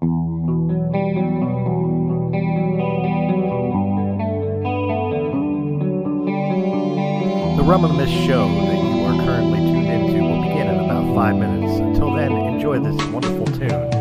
The Realm of the Mist show that you are currently tuned into will begin in about five minutes. Until then, enjoy this wonderful tune.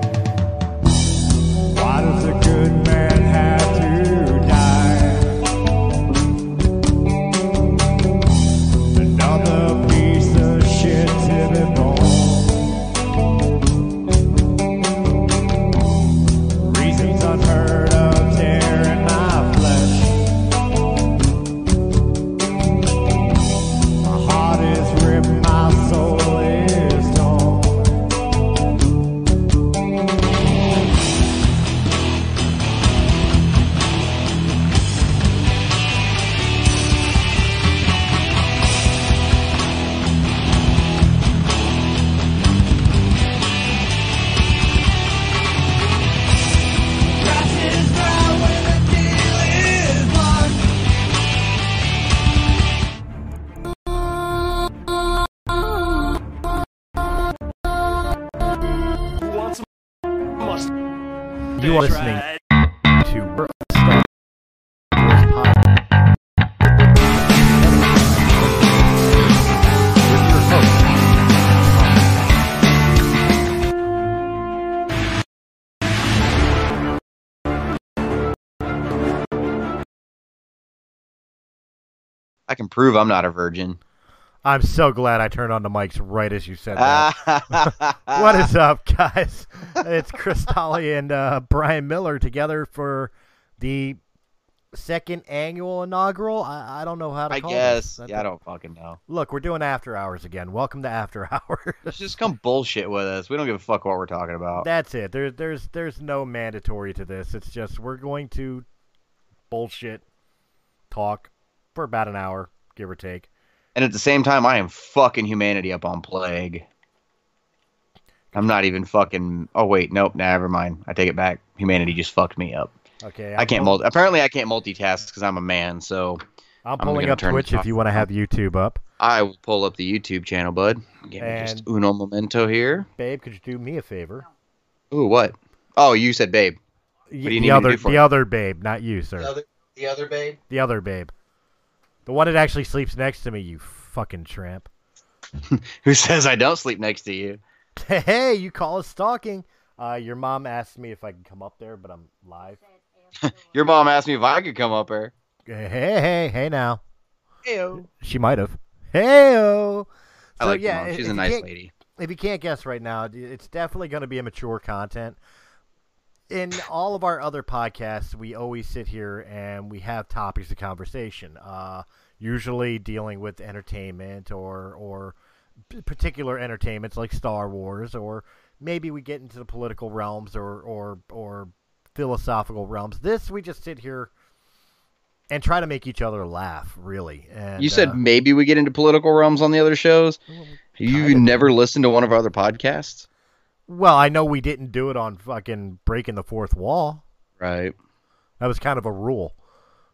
I can prove I'm not a virgin. I'm so glad I turned on the mics right as you said that. what is up, guys? It's Chris Tolley and uh, Brian Miller together for the second annual inaugural. I, I don't know how to I call guess. this. Yeah, I don't fucking know. Look, we're doing after hours again. Welcome to after hours. Let's just come bullshit with us. We don't give a fuck what we're talking about. That's it. There's there's there's no mandatory to this. It's just we're going to bullshit talk for about an hour, give or take. And at the same time, I am fucking humanity up on plague. I'm not even fucking. Oh wait, nope, never mind. I take it back. Humanity just fucked me up. Okay. I I'm can't pull- multi. Apparently, I can't multitask because I'm a man. So I'm I'm pulling up Twitch if you want to have YouTube up. I will pull up the YouTube channel, bud. Give me just And- uno momento here. Babe, could you do me a favor? Ooh, what? Oh, you said babe. Y- do you the need me to other do for the you? other babe, not you, sir. other, the other babe. The other babe. The one that actually sleeps next to me, you fucking tramp. Who says I don't sleep next to you? Hey, you call it stalking. Uh, your mom asked me if I could come up there, but I'm live. Your mom asked me if I could come up here. Hey, hey, hey now. Ew. She might have. Hey-o. I So, like yeah, your mom. if She's a nice lady. if you can't guess right now, it's definitely going to be a mature content. In all of our other podcasts, we always sit here and we have topics of conversation, uh, usually dealing with entertainment or or particular entertainments like Star Wars, or maybe we get into the political realms or or or philosophical realms. This we just sit here and try to make each other laugh, really. And You said uh, maybe we get into political realms on the other shows. You never listened to one of our other podcasts, well, I know we didn't do it on fucking breaking the fourth wall. right? That was kind of a rule.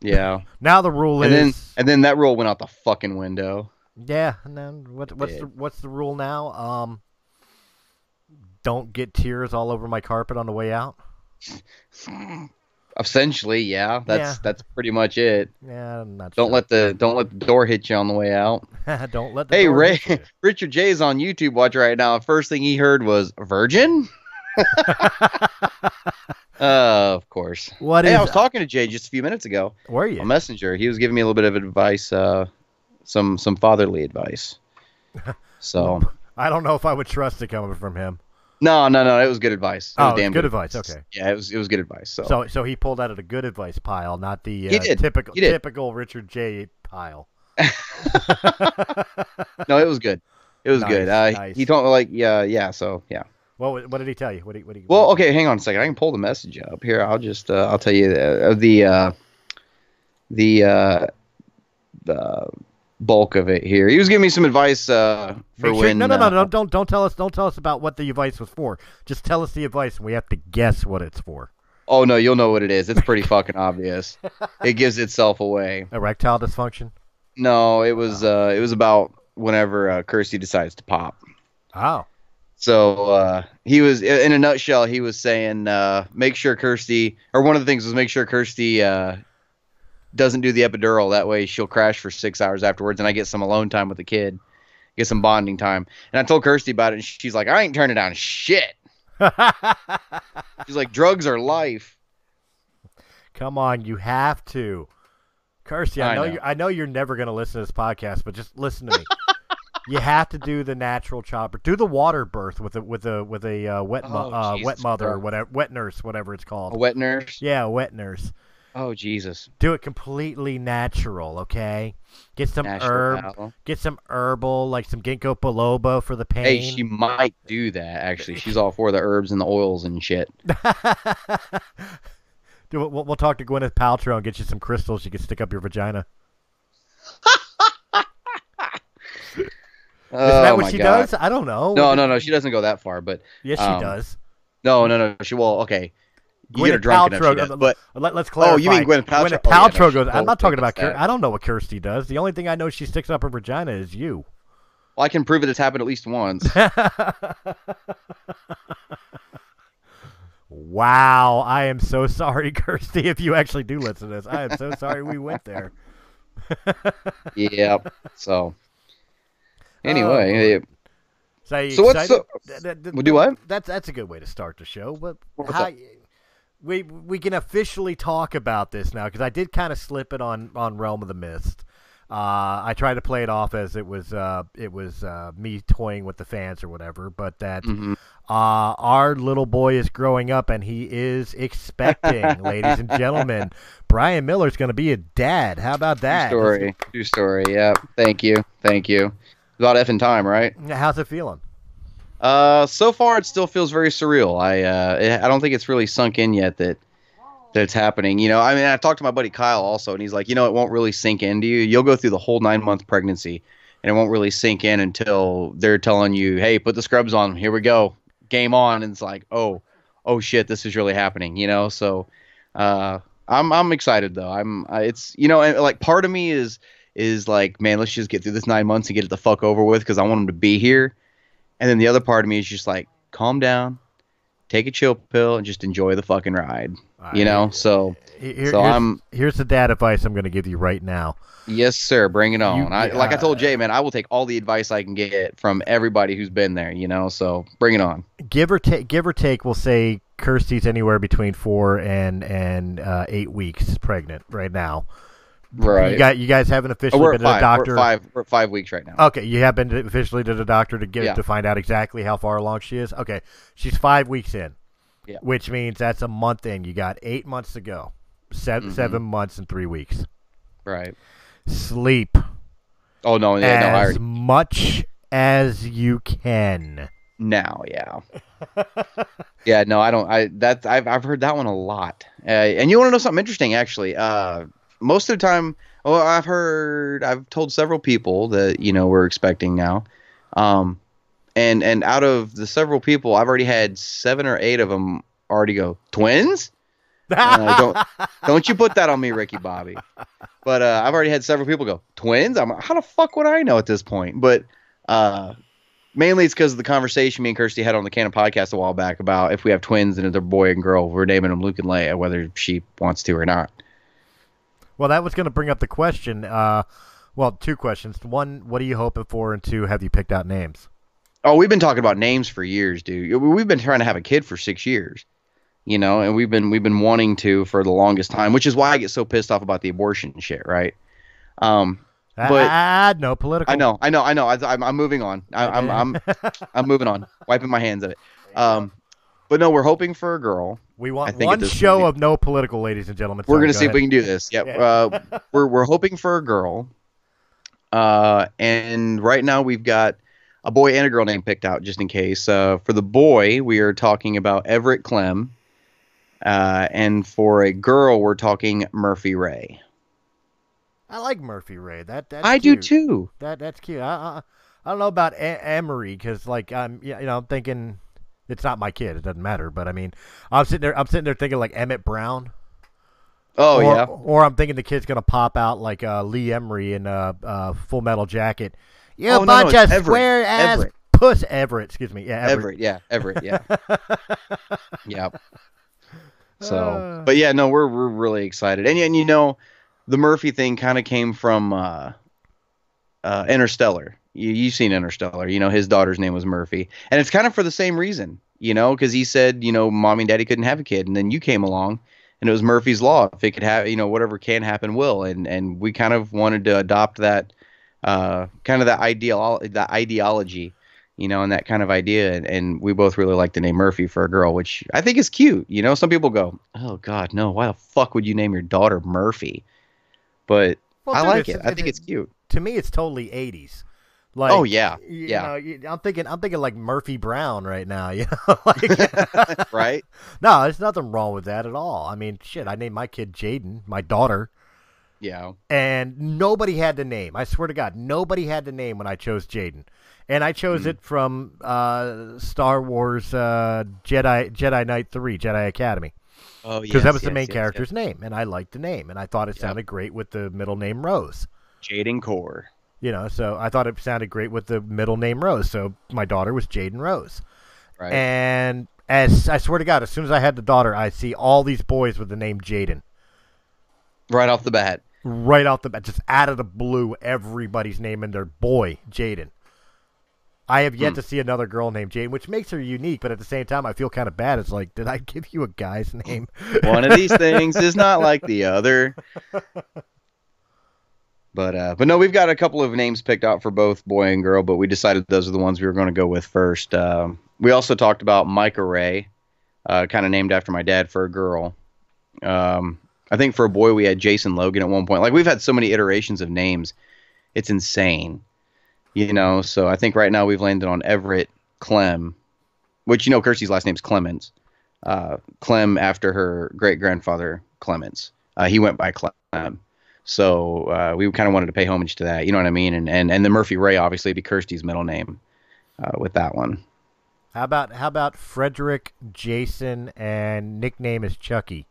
Yeah. Now the rule and then is and then that rule went out the fucking window. yeah. And then what, what's the what's the rule now? Um, don't get tears all over my carpet on the way out. Essentially, yeah. That's Yeah. that's pretty much it. Yeah, I'm not. Don't sure. let the don't let the door hit you on the way out. don't let. The Hey Ray. Richard J's on YouTube watch right now. First thing he heard was virgin. uh, of course. what Hey, is? I was talking to Jay just a few minutes ago where are you? on Messenger. He was giving me a little bit of advice, uh, some some fatherly advice. So I don't know if I would trust it coming from him. No, no, no, it was good advice. It Oh, damn good advice, okay. Yeah, it was it was good advice. So, So, so he pulled out of the good advice pile, not the uh, typical typical Richard J pile. no, it was good. It was Nice, good. Uh, nice. He told me like yeah, yeah. So yeah. What what did he tell you? What did what did he, Well, okay, hang on a second. I can pull the message up here. I'll just uh, I'll tell you the the uh, the uh, the bulk of it here. He was giving me some advice uh, for sure- when. no, no, no, uh, no, don't don't tell us don't tell us about what the advice was for. Just tell us the advice, and we have to guess what it's for. Oh no, you'll know what it is. It's pretty fucking obvious. It gives itself away. Erectile dysfunction. No, it was uh, it was about whenever uh, Kirsty decides to pop. Oh, So uh, he was, in a nutshell, he was saying, uh, make sure Kirsty, or one of the things was make sure Kirsty uh, doesn't do the epidural. That way she'll crash for six hours afterwards, and I get some alone time with the kid, get some bonding time. And I told Kirsty about it, and she's like, I ain't turning down shit. She's like, drugs are life. Come on, you have to. Kirsty, I, I know, know. you I know you're never going to listen to this podcast, but just listen to me. you have to do the natural chopper. Do the water birth with a with a with a uh, wet mo- Oh, uh, wet mother or whatever wet nurse whatever it's called. A wet nurse. Yeah, wet nurse. Oh Jesus. Do it completely natural, okay? Get some National herb, Battle. get some herbal like some ginkgo biloba for the pain. Hey, she might do that. Actually, she's all for the herbs and the oils and shit. We'll, we'll talk to Gwyneth Paltrow and get you some crystals you can stick up your vagina. Oh Isn't that what she God. does? I don't know. No, no, no. She doesn't go that far, but Yes, she um, does. no, no, no. She will. Okay. You get her Gwyneth drunk enough, she does, but Let, us clarify. Oh, you mean Gwyneth Paltrow? Gwyneth Oh, yeah, no, goes. I'm not talking about. Kir- I don't know what Kirsty does. The only thing I know she sticks up her vagina is you. well, I can prove it. It's happened at least once. wow, I am so sorry, Kirsty. If you actually do listen to this, I am so sorry we went there. yeah. So Oh, anyway. So, So what's excited? Th- th- th- Well, do what? That's that's a good way to start the show. But how? We we can officially talk about this now because I did kind of slip it on on Realm of the Mist. Uh, I tried to play it off as it was uh, it was uh, me toying with the fans or whatever, but that Mhm. uh, our little boy is growing up and he is expecting, ladies and gentlemen. Brian Miller's going to be a dad. How about that? true story. True story. Yeah. Thank you. Thank you. About effing time, right? How's it feeling? Uh, so far it still feels very surreal. I uh, I don't think it's really sunk in yet that that it's happening. You know, I mean, I talked to my buddy Kyle also, and he's like, you know, it won't really sink into you. You'll go through the whole nine month pregnancy, and it won't really sink in until they're telling you, hey, put the scrubs on. Here we go, game on. And it's like, oh, oh shit, this is really happening. You know, so uh, I'm I'm excited though. I'm it's you know, and like part of me is is like, man, let's just get through this nine months and get it the fuck over with because I want him to be here. And then the other part of me is just like, calm down, take a chill pill, and just enjoy the fucking ride. You know. So Here- so here's, I'm here's the dad advice I'm going to give you right now. yes, sir. Bring it on. You- I, like I uh, told Jay, man, I will take all the advice I can get from everybody who's been there. You know. So bring it on. Give or take, give or take, we'll say Kirsty's anywhere between four and and uh, eight weeks pregnant right now. Right. You got you guys haven't Oh, officially been to the doctor. We're five. We're five weeks right now. Okay, you have been to- officially to the doctor to get Yeah. to find out exactly how far along she is. Okay, she's five weeks in, Yeah. which means that's a month in. You got eight months to go. 7 Mhm. seven months and three weeks. Right. Sleep Oh no. Yeah. No. I as already much as you can. now. Yeah. yeah. No. I don't. I that I've I've heard that one a lot. Uh, and you want to know something interesting? Actually, uh, most of the time, well, I've heard I've told several people that you know we're expecting now. Um, and and out of the several people, I've already had seven or eight of them already go twins. Uh, don't don't you put that on me, Ricky Bobby. But uh, I've already had several people go twins. I'm how the fuck would I know at this point? But uh, mainly it's because of the conversation me and Kirsty had on the Canon podcast a while back about if we have twins and if they're boy and girl, we're naming them Luke and Leia, whether she wants to or not. Well, that was going to bring up the question. Uh, well, two questions. One, what are you hoping for? And two, have you picked out names? Oh, we've been talking about names for years, dude. We've been trying to have a kid for six years, you know, and we've been we've been wanting to for the longest time, which is why I get so pissed off about the abortion shit, right? Um, But- ah, no political. I know, I know, I know. I, I'm, I'm moving on. I, I'm, I'm, I'm moving on. Wiping my hands of it. Um, but no, we're hoping for a girl. we want one show of no political, ladies and gentlemen. We're gonna go see if we can do this. Yep. Yeah. Uh, we're we're hoping for a girl. Uh, and right now we've got a boy and a girl name picked out just in case. Uh, for the boy, we are talking about Everett Clem. Uh, and for a girl, we're talking Murphy Ray. I like Murphy Ray. That that's I cute. do too. That that's cute. I I, I don't know about a- Emery because like I'm yeah, you know I'm thinking it's not my kid. It doesn't matter. But I mean, I'm sitting there. I'm sitting there thinking like Emmett Brown. Oh or, yeah. Or I'm thinking the kid's gonna pop out like uh, Lee Emery in uh, uh, Full Metal Jacket. You Oh, no, no, bunch of square ass Puss Everett. Excuse me. Yeah, Everett. Everett, yeah, Everett, yeah, yeah. So, Uh. but yeah, no, we're we're really excited, and and you know, the Murphy thing kind of came from uh, uh, Interstellar. You you've seen Interstellar, you know, his daughter's name was Murphy, and it's kind of for the same reason, you know, because he said, you know, mommy and daddy couldn't have a kid, and then you came along, and it was Murphy's law. If it could have, you know, whatever can happen will, and and we kind of wanted to adopt that, uh, kind of that ideal that ideology you know, and that kind of idea. And, and we both really like the name Murphy for a girl, which I think is cute. You know, some people go, "Oh God, no! Why the fuck would you name your daughter Murphy?" But Well, I dude, like it. I think it's cute. to me. It's totally '80s. Like, Oh, yeah. you Yeah. know, I'm thinking, I'm thinking like Murphy Brown right now. You know, like, right? no, there's nothing wrong with that at all. I mean, shit, I named my kid Jaden, my daughter, Yeah. and nobody had the name. I swear to God, nobody had the name when I chose Jaden, and I chose Hmm. it from uh, Star Wars uh, Jedi Jedi Knight Three Jedi Academy Oh, yeah. because that was the yes, main yes, character's name, and I liked the name, and I thought it Yep. sounded great with the middle name Rose. Jaden Korr. You know, so I thought it sounded great with the middle name Rose. So my daughter was Jaden Rose. Right. And as I swear to God, as soon as I had the daughter, I see all these boys with the name Jaden right off the bat. right off the bat, just out of the blue. Everybody's naming their boy Jaden. I have Hmm. yet to see another girl named Jaden, which makes her unique. But at the same time, I feel kind of bad. It's like, did I give you a guy's name? One of these things is not like the other. But uh, but no, we've got a couple of names picked out for both boy and girl, but we decided those are the ones we were going to go with first. Um, we also talked about Micah Ray, uh, kind of named after my dad for a girl. Um, I think for a boy we had Jason Logan at one point. Like we've had so many iterations of names, it's insane. You know, so I think right now we've landed on Everett Clem, which you know Kirsty's last name's Clemens uh, Clem after her great grandfather Clemens. Uh, he went by Clem. So uh, we kind of wanted to pay homage to that. You know what I mean? And and and the Murphy Ray obviously be Kirsty's middle name uh, with that one. How about how about Frederick Jason and nickname is Chucky?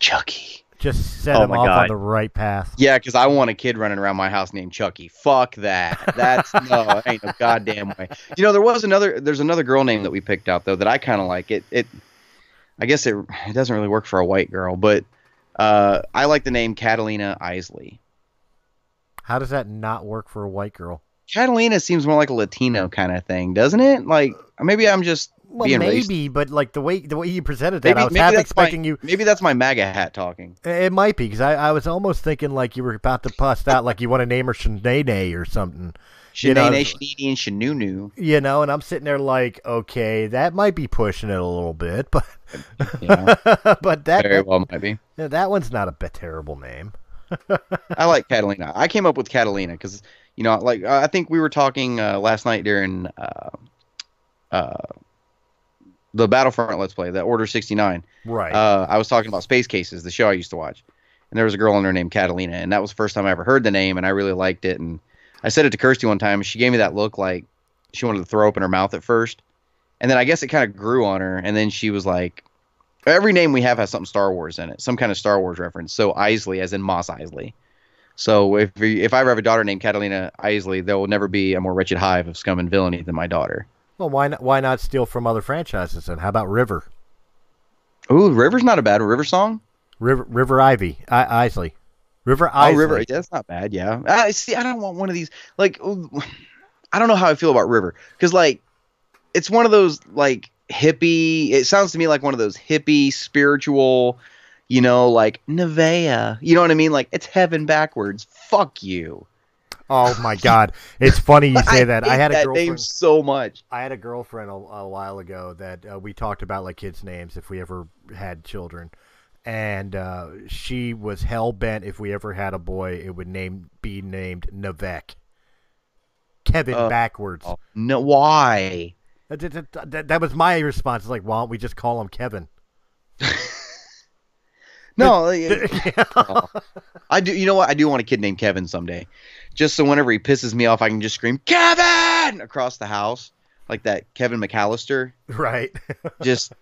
Chucky. Just set Oh him my off on the right path. Yeah, because I want a kid running around my house named Chucky. Fuck that. That's no, ain't no goddamn way. You know, there was another. There's another girl name that we picked out though that I kind of like. It it. I guess it it doesn't really work for a white girl, but uh, I like the name Catalina Isley. How does that not work for a white girl? Catalina seems more like a Latino kind of thing, doesn't it? Like maybe I'm just Well, being racist. maybe, but like the way the way you presented that, Maybe, I was half expecting my, you. Maybe that's my MAGA hat talking. It might be because I, I was almost thinking like you were about to bust out like you want to name her Shanae or something, You know- Shanae, Shanini, and Shanunu. you know. And I'm sitting there like, okay, that might be pushing it a little bit, but Yeah, but that very well might be. that one's not a terrible name. I like Catalina. I came up with Catalina because you know, like I think we were talking uh, last night during uh, uh, the Battlefront Let's Play, the Order sixty nine. Right. uh, I was talking about Space Cases, the show I used to watch, and there was a girl in there named Catalina, and that was the first time I ever heard the name, and I really liked it. And I said it to Kirsty one time, and she gave me that look like she wanted to throw open her mouth at first, and then I guess it kind of grew on her, and then she was like, "Every name we have has something Star Wars in it, some kind of Star Wars reference." So Isley, as in Mos Eisley. So if we, if I ever have a daughter named Catalina Isley, there will never be a more wretched hive of scum and villainy than my daughter. well, why not? Why not steal from other franchises? And how about River? Ooh, River's not a bad River song. River River Ivy I, Isley. River Oh, Isley. River. That's not bad. Yeah. I see. I don't want one of these. Like, I don't know how I feel about River because, like, it's one of those like hippie. It sounds to me like one of those hippie spiritual. You know, like Nevaeh. You know what I mean? Like it's heaven backwards. Fuck you. Oh my God! It's funny you say that. I hate had a that girlfriend. name so much. I had a girlfriend a, a while ago that uh, we talked about like kids' names if we ever had children, and uh, she was hell bent if we ever had a boy, it would name be named Navek. Kevin Uh, backwards. Oh, no, why? That, that- that- that was my response. It's Like, why don't we just call him Kevin? No, oh. I do. You know what? I do want a kid named Kevin someday, just so whenever he pisses me off, I can just scream Kevin across the house like that Kevin McAllister. right. Just.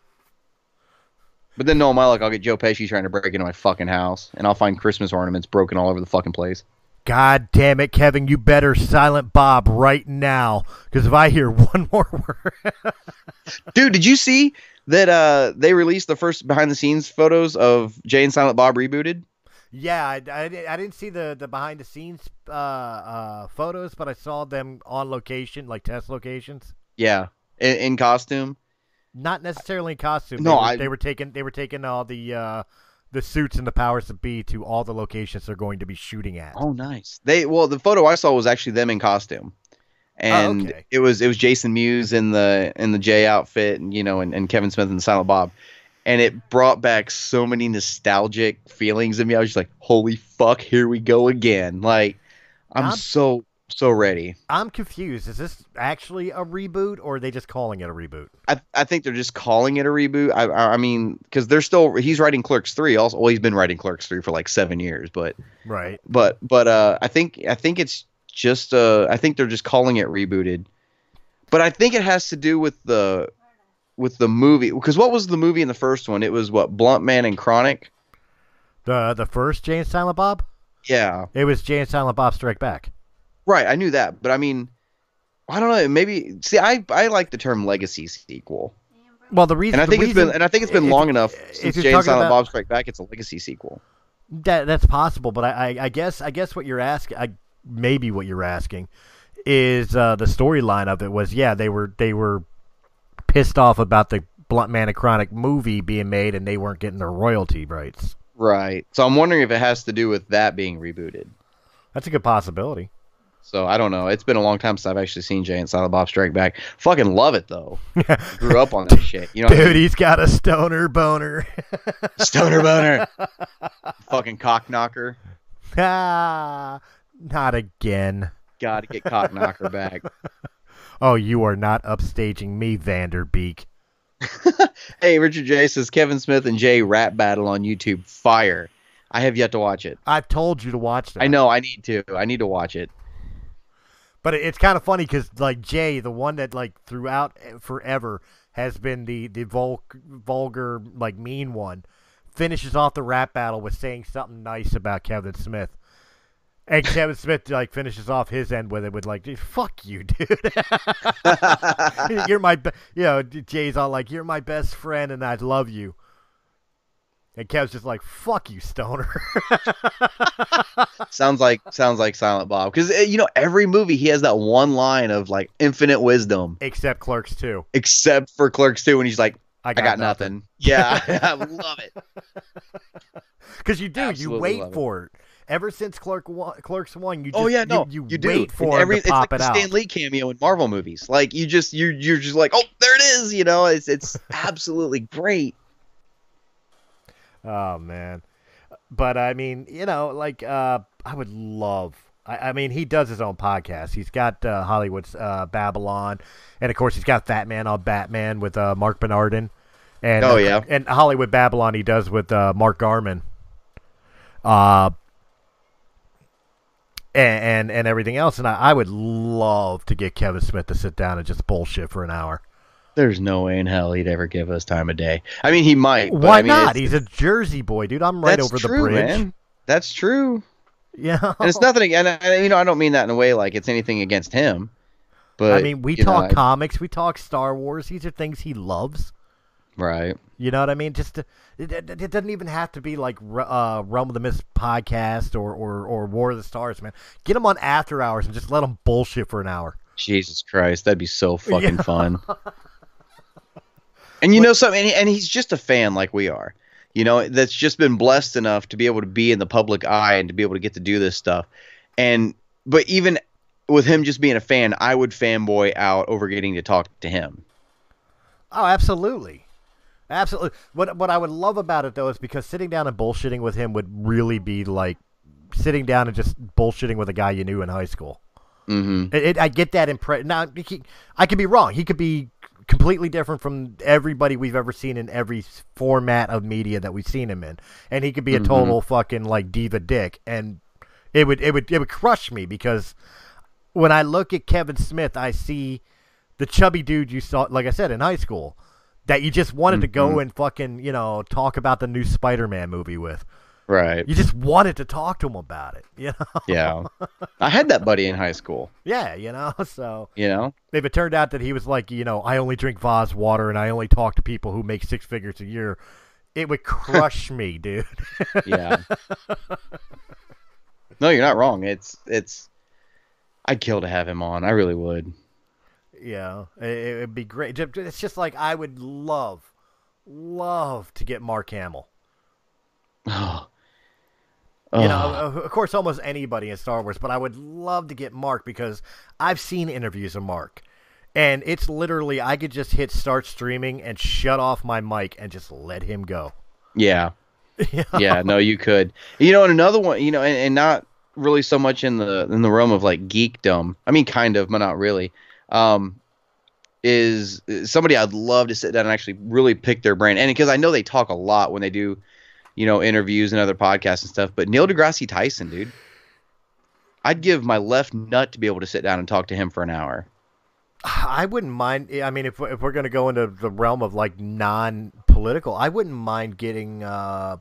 But then, no, my luck, I'll get Joe Pesci trying to break into my fucking house, and I'll find Christmas ornaments broken all over the fucking place. God damn it, Kevin! You better silent Bob right now, because if I hear one more word, Dude, did you see that uh they released the first behind the scenes photos of Jay and Silent Bob rebooted? yeah, I, I, I didn't see the the behind the scenes uh, uh, photos, but I saw them on location, like test locations. Yeah, in, in costume. Not necessarily in costume. No, they were, I- they were taking they were taking all the uh, the suits and the powers that be to all the locations they're going to be shooting at. Oh, nice. They well, the photo I saw was actually them in costume, and okay. it was it was Jason Mewes in the in the J outfit, and you know, and, and Kevin Smith and Silent Bob, and it brought back so many nostalgic feelings in me. I was just like, holy fuck, here we go again. Like, I'm I'm- so so ready. I'm confused. Is this actually a reboot, or are they just calling it a reboot? I, I think they're just calling it a reboot. I I, I mean, because they're still he's writing Clerks three. Also, well, he's been writing Clerks three for like seven years, but Right. but but uh, I think I think it's just uh, I think they're just calling it rebooted. But I think it has to do with the with the movie because what was the movie in the first one? It was what Bluntman and Chronic. The the first Jay and Silent Bob. Yeah, It was Jay and Silent Bob Strike Back. Right. I knew that, but I mean, I don't know. Maybe see, I I like the term legacy sequel, Well, the reason and I think it's reason- been and I think it's been if- long enough since Jay and Silent about- Bob Strike Back. It's a legacy sequel. That that's possible, but I, I, I guess I guess what you're asking, I, maybe what you're asking, is uh, the storyline of it was yeah they were they were pissed off about the Bluntman Chronic movie being made and they weren't getting their royalty rights. Right. So I'm wondering if it has to do with that being rebooted. That's a good possibility. So I don't know. It's been a long time since I've actually seen Jay and Silent Bob Strike Back. Fucking love it though. Grew up on that shit. You know, what I Dude, mean? he's got a stoner boner. stoner boner. Fucking cock knocker. ah, not again. Got to get cock knocker back. Oh, you are not upstaging me, Vanderbeek. Hey, Richard J says Kevin Smith and Jay rap battle on YouTube. Fire. I have yet to watch it. I've told you to watch that. I know. I need to. I need to watch it. But it- it's kind of funny because like Jay, the one that like throughout eh, forever has been the the vul- vulgar like mean one, finishes off the rap battle with saying something nice about Kevin Smith. And Kevin Smith like finishes off his end with it with like, "Fuck you, dude. you're my, be-, you know." Jay's all like, "You're my best friend, and I love you." And Kev's just like, "Fuck you, stoner." sounds like sounds like Silent Bob because eh, you know every movie he has that one line of like infinite wisdom, Except Clerks Two. except for Clerks 2 when he's like, I I got, got nothing. Yeah, I love it. Because you do, you wait it. for it. Ever since Clerk one, Clerks one, you oh, just, oh yeah, no, you, you, you, do. wait for every it's pop like it the out. Stan Lee cameo in Marvel movies. Like you just you you're just like, oh, there it is. You know, it's it's absolutely great. Oh man, but I mean, you know, like uh, I would love. I, I mean, he does his own podcast. He's got uh, Hollywood's uh, Babble-On, and of course, he's got Fat Man on Batman with uh, Marc Bernardin, and Oh, uh, yeah. and Hollywood Babble-On he does with uh, Mark Garman. Uh, and, and and everything else, and I, I would love to get Kevin Smith to sit down and just bullshit for an hour. There's no way in hell he'd ever give us time of day. I mean, he might. but Why I mean, not? He's a Jersey boy, dude. I'm right over true, the bridge. man. That's true. Yeah, And it's nothing. And I, you know, I don't mean that in a way like it's anything against him. But I mean, we you know, talk I- comics, we talk Star Wars. These are things he loves. right. You know what I mean? Just to, it, it, it doesn't even have to be like uh, Realm of the Mist podcast or, or, or War of the Stars, man. Get him on After Hours and just let him bullshit for an hour. Jesus Christ, that'd be so fucking Yeah. fun. And you know something, and, he- and he's just a fan like we are. You know, that's just been blessed enough to be able to be in the public eye and to be able to get to do this stuff. And but even with him just being a fan, I would fanboy out over getting to talk to him. Oh, absolutely. Absolutely. What what I would love about it though is because sitting down and bullshitting with him would really be like sitting down and just bullshitting with a guy you knew in high school. Mm-hmm. It, it, I get that impression. Now, he, I could be wrong. He could be completely different from everybody we've ever seen in every format of media that we've seen him in, and he could be a Mhm. total fucking like diva dick, and it would it would it would crush me because when I look at Kevin Smith, I see the chubby dude you saw, like I said, in high school, that you just wanted to go Mhm. and fucking you know talk about the new Spider-Man movie with. Right. You just wanted to talk to him about it, you know? Yeah. I had that buddy in high school. Yeah, you know. So You know. if it turned out that he was like, you know, I only drink Voss water and I only talk to people who make six figures a year, it would crush me, dude. Yeah. no, you're not wrong. It's it's. I'd kill to have him on. I really would. Yeah, it, it'd be great. It's just like I would love, love to get Mark Hamill. Oh. You know, of of course, almost anybody in Star Wars, but I would love to get Mark because I've seen interviews of Mark, and it's literally I could just hit start streaming and shut off my mic and just let him go. yeah. You know? yeah, no, you could. You know, and another one, you know, and, and not really so much in the in the realm of like geekdom. I mean, kind of, but not really. Um, is somebody I'd love to sit down and actually really pick their brain, and because I know they talk a lot when they do, you know, interviews and other podcasts and stuff. But Neil deGrasse Tyson, dude, I'd give my left nut to be able to sit down and talk to him for an hour. I wouldn't mind. I mean, if if we're gonna go into the realm of like non-political, I wouldn't mind getting, uh,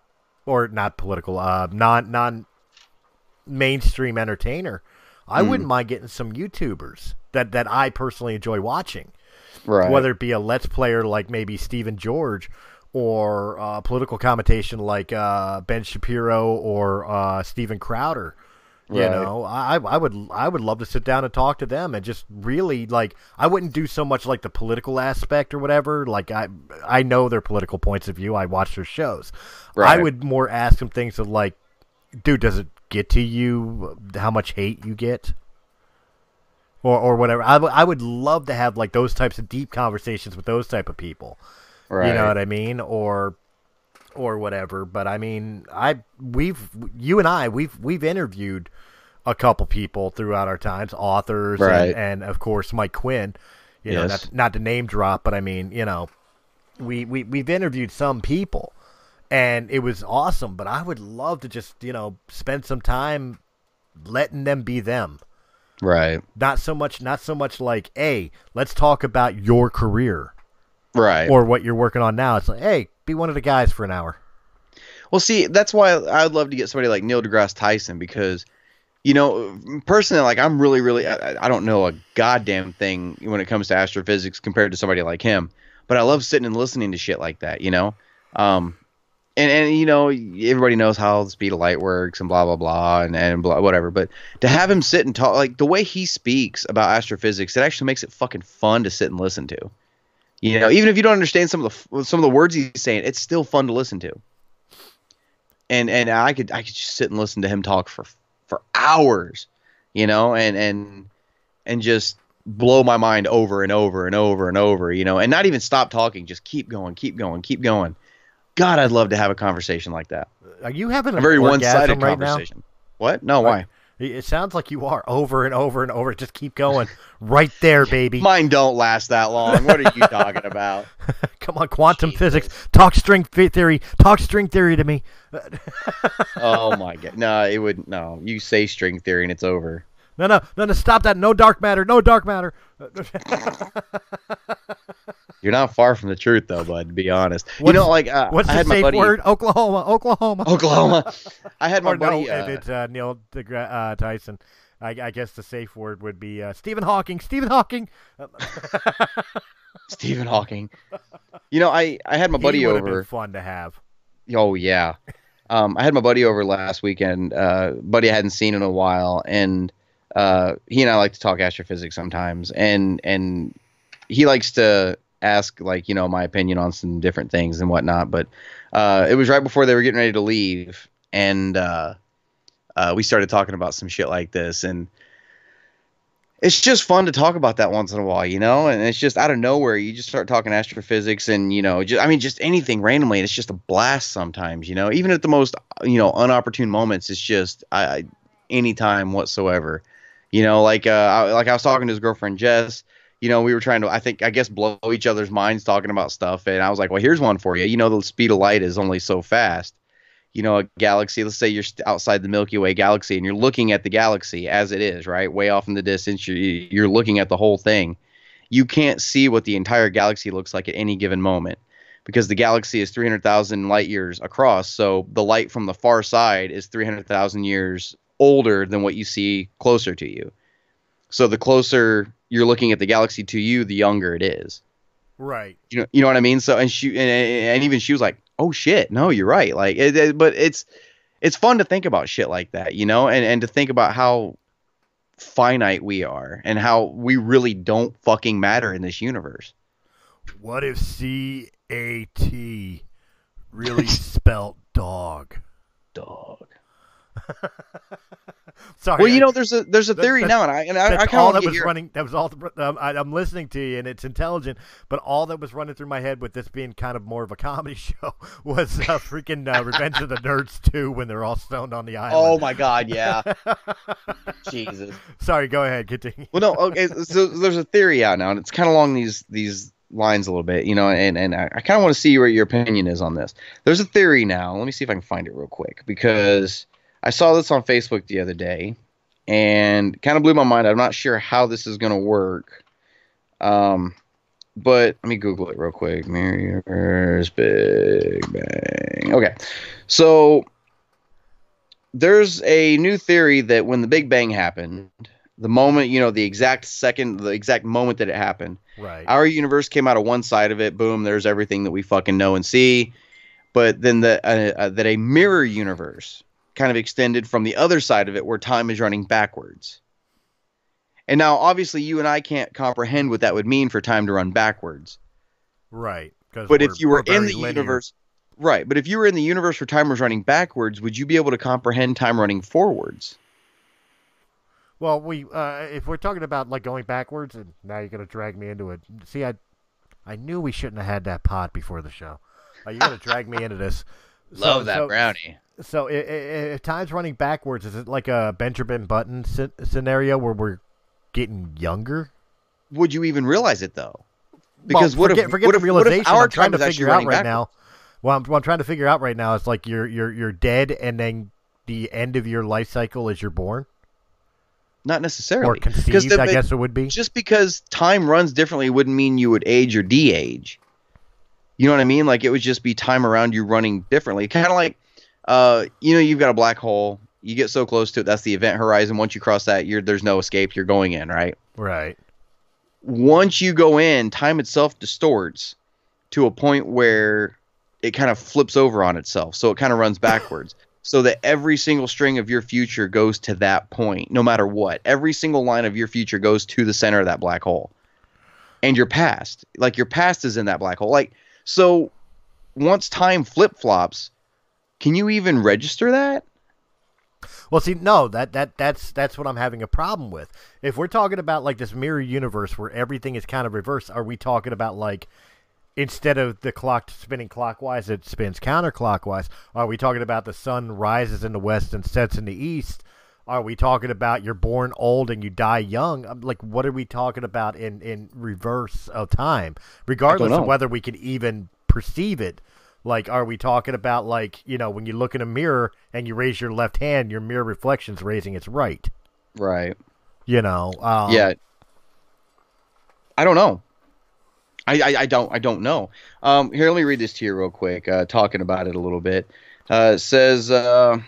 or not political, uh, non non mainstream entertainer. I Hmm. wouldn't mind getting some YouTubers that that I personally enjoy watching. Right. whether it be a let's player like maybe Stephen George or uh, political commentation like uh, Ben Shapiro or uh, Steven Crowder. You Right. know, I I would I would love to sit down and talk to them and just really like I wouldn't do so much like the political aspect or whatever. Like I I know their political points of view. I watch their shows. I would more ask them things of like, dude, does it get to you how much hate you get? Or, or whatever. I I would love to have like those types of deep conversations with those type of people. Right. You know what I mean? Or or whatever. But I mean, I we've you and I we've we've interviewed a couple people throughout our times, authors Right. and, and of course Mike Quinn. You know, Yes. not, not to name drop, but I mean, you know, we, we we've interviewed some people and it was awesome, but I would love to just, you know, spend some time letting them be them. Right. Not so much not so much like, "Hey, let's talk about your career." Right. or what you're working on now. It's like, hey, be one of the guys for an hour. Well, see, that's why I'd love to get somebody like Neil deGrasse Tyson because, you know, personally, like I'm really, really, I, I don't know a goddamn thing when it comes to astrophysics compared to somebody like him, but I love sitting and listening to shit like that, you know. Um, and and you know, everybody knows how the speed of light works and blah blah blah and and blah whatever. But to have him sit and talk like the way he speaks about astrophysics, it actually makes it fucking fun to sit and listen to. You know, even if you don't understand some of the some of the words he's saying, it's still fun to listen to and and I could I could just sit and listen to him talk for for hours, you know, and and and just blow my mind over and over and over and over, you know, and not even stop talking, just keep going, keep going, keep going. God, I'd love to have a conversation like that. Are you having A very one-sided right now? conversation. What? No, why? It sounds like you are over and over and over. Just keep going. right there, baby. Mine don't last that long. What are you talking about? Come on, quantum Jesus. physics. Talk string theory. Talk string theory to me. Oh my god. No, it wouldn't. no. You say string theory and it's over. No, no, no, no. Stop that. No dark matter. No dark matter. You're not far from the truth though, bud, to be honest. What's- you know, like uh, What's I the had my safe buddy word? Oklahoma. Oklahoma. Oklahoma. I had my Or buddy if uh, it's uh, Neil uh, Tyson. I, I guess the safe word would be uh, Stephen Hawking. Stephen Hawking. Stephen Hawking. You know, I I had my buddy he would been over. fun to have. Oh yeah. Um, I had my buddy over last weekend. Uh, buddy I hadn't seen in a while, and uh, he and I like to talk astrophysics sometimes. And and he likes to ask like you know my opinion on some different things and whatnot. But uh, it was right before they were getting ready to leave, and uh, uh, we started talking about some shit like this, and it's just fun to talk about that once in a while, you know. And it's just out of nowhere, you just start talking astrophysics, and you know, just I mean, just anything randomly. And it's just a blast sometimes, you know. Even at the most, you know, unopportune moments, it's just I, I anytime whatsoever, you know. Like uh, I, like I was talking to his girlfriend Jess. You know, we were trying to, I think, I guess, blow each other's minds talking about stuff. And I was like, well, here's one for you. You know, the speed of light is only so fast you know, a galaxy, let's say you're outside the Milky Way galaxy and you're looking at the galaxy as it is, right? Way off in the distance, you're, you're looking at the whole thing. You can't see what the entire galaxy looks like at any given moment because the galaxy is 300,000 light years across. So the light from the far side is 300,000 years older than what you see closer to you. So the closer you're looking at the galaxy to you, the younger it is. Right. You know, you know what I mean. So and she and, and even she was like, "Oh shit, no, you're right." Like, it, it- but it's it's fun to think about shit like that, you know, and and to think about how finite we are and how we really don't fucking matter in this universe. What if C A T really spelt dog? Dog. Sorry. Well, you know, there's a there's a theory now, and I and I, I kind all of that was your, running. That was all. Um, I, I'm listening to you, and it's intelligent. But all that was running through my head with this being kind of more of a comedy show was uh, freaking uh, Revenge of the Nerds 2 when they're all stoned on the island. Oh my god, yeah. Jesus. Sorry, go ahead, continue. Well, no, okay. So there's a theory out now, and it's kind of along these these lines a little bit, you know, and and I, I kind of want to see what your opinion is on this. There's a theory now. Let me see if I can find it real quick because I saw this on Facebook the other day, and kind of blew my mind. I'm not sure how this is going to work. Um, but let me Google it real quick. Mirror's Big Bang. Okay, so there's a new theory that when the Big Bang happened, the moment you know the exact second, the exact moment that it happened, Right. our universe came out of one side of it. Boom, there's everything that we fucking know and see. But then the uh, uh, that a mirror universe kind of extended from the other side of it, where time is running backwards. And now, obviously, you and I can't comprehend what that would mean for time to run backwards. Right. But if you were in the linear. universe, right? But if you were in the universe where time was running backwards, would you be able to comprehend time running forwards? Well, we uh, if we're talking about like going backwards, and now you're gonna drag me into it. See, I I knew we shouldn't have had that pot before the show. Uh, you're gonna drag me into this. So- so- brownie. So if time's running backwards, is it like a Benjamin Button scenario where we're getting younger? Would you even realize it though? Because well, what forget, if forget what the if, what realization? if I'm trying to figure out right backwards? now. Well, I'm, what I'm trying to figure out right now is like you're you're you're dead, and then the end of your life cycle is you're born Not necessarily. or Because conceived. the- I guess it would be. just because time runs differently wouldn't mean you would age or de-age. You know what I mean? Like it would just be time around you running differently. Kind of like, uh, you know, you've got a black hole. You get so close to it, that's the event horizon. Once you cross that, you're there's no escape. You're going in, right? Right. Once you go in, time itself distorts to a point where it kind of flips over on itself. So it kind of runs backwards. so that every single string of your future goes to that point, no matter what. Every single line of your future goes to the center of that black hole. And your past, like your past is in that black hole. Like, so once time flip flops, can you even register that? Well, see, no, that that that's that's what I'm having a problem with. If we're talking about like this mirror universe where everything is kind of reversed, are we talking about like instead of the clock spinning clockwise, it spins counterclockwise? Are we talking about the sun rises in the west and sets in the east? Are we talking about you're born old and you die young? Um, Like, what are we talking about in in reverse of time? Regardless of whether we can even perceive it. Like, are we talking about like you know when you look in a mirror and you raise your left hand, your mirror reflection's raising its right? Right. You know? Um, yeah. I don't know. I, I, I don't I don't know. Um, here, let me read this to you real quick. Uh, talking about it a little bit. Uh, it says. Uh,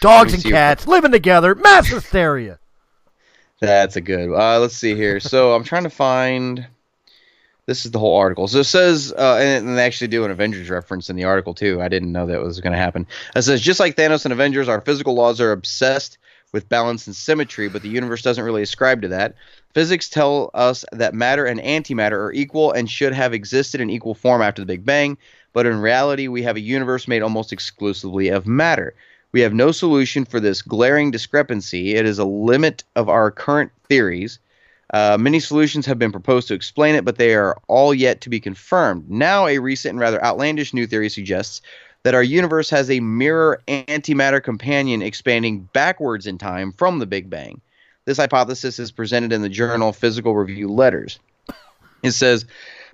Dogs and cats living together, mass hysteria. That's a good. Uh, let's see here. So I'm trying to find. This is the whole article. So it says, uh, and, they actually do an Avengers reference in the article too. I didn't know that was going to happen. It says, just like Thanos and Avengers, our physical laws are obsessed with balance and symmetry, but the universe doesn't really ascribe to that. Physics tell us that matter and antimatter are equal and should have existed in equal form after the Big Bang, but in reality, we have a universe made almost exclusively of matter. We have no solution for this glaring discrepancy. It is a limit of our current theories. Uh, many solutions have been proposed to explain it, but they are all yet to be confirmed. Now, a recent and rather outlandish new theory suggests that our universe has a mirror antimatter companion expanding backwards in time from the Big Bang. This hypothesis is presented in the journal Physical Review Letters. It says,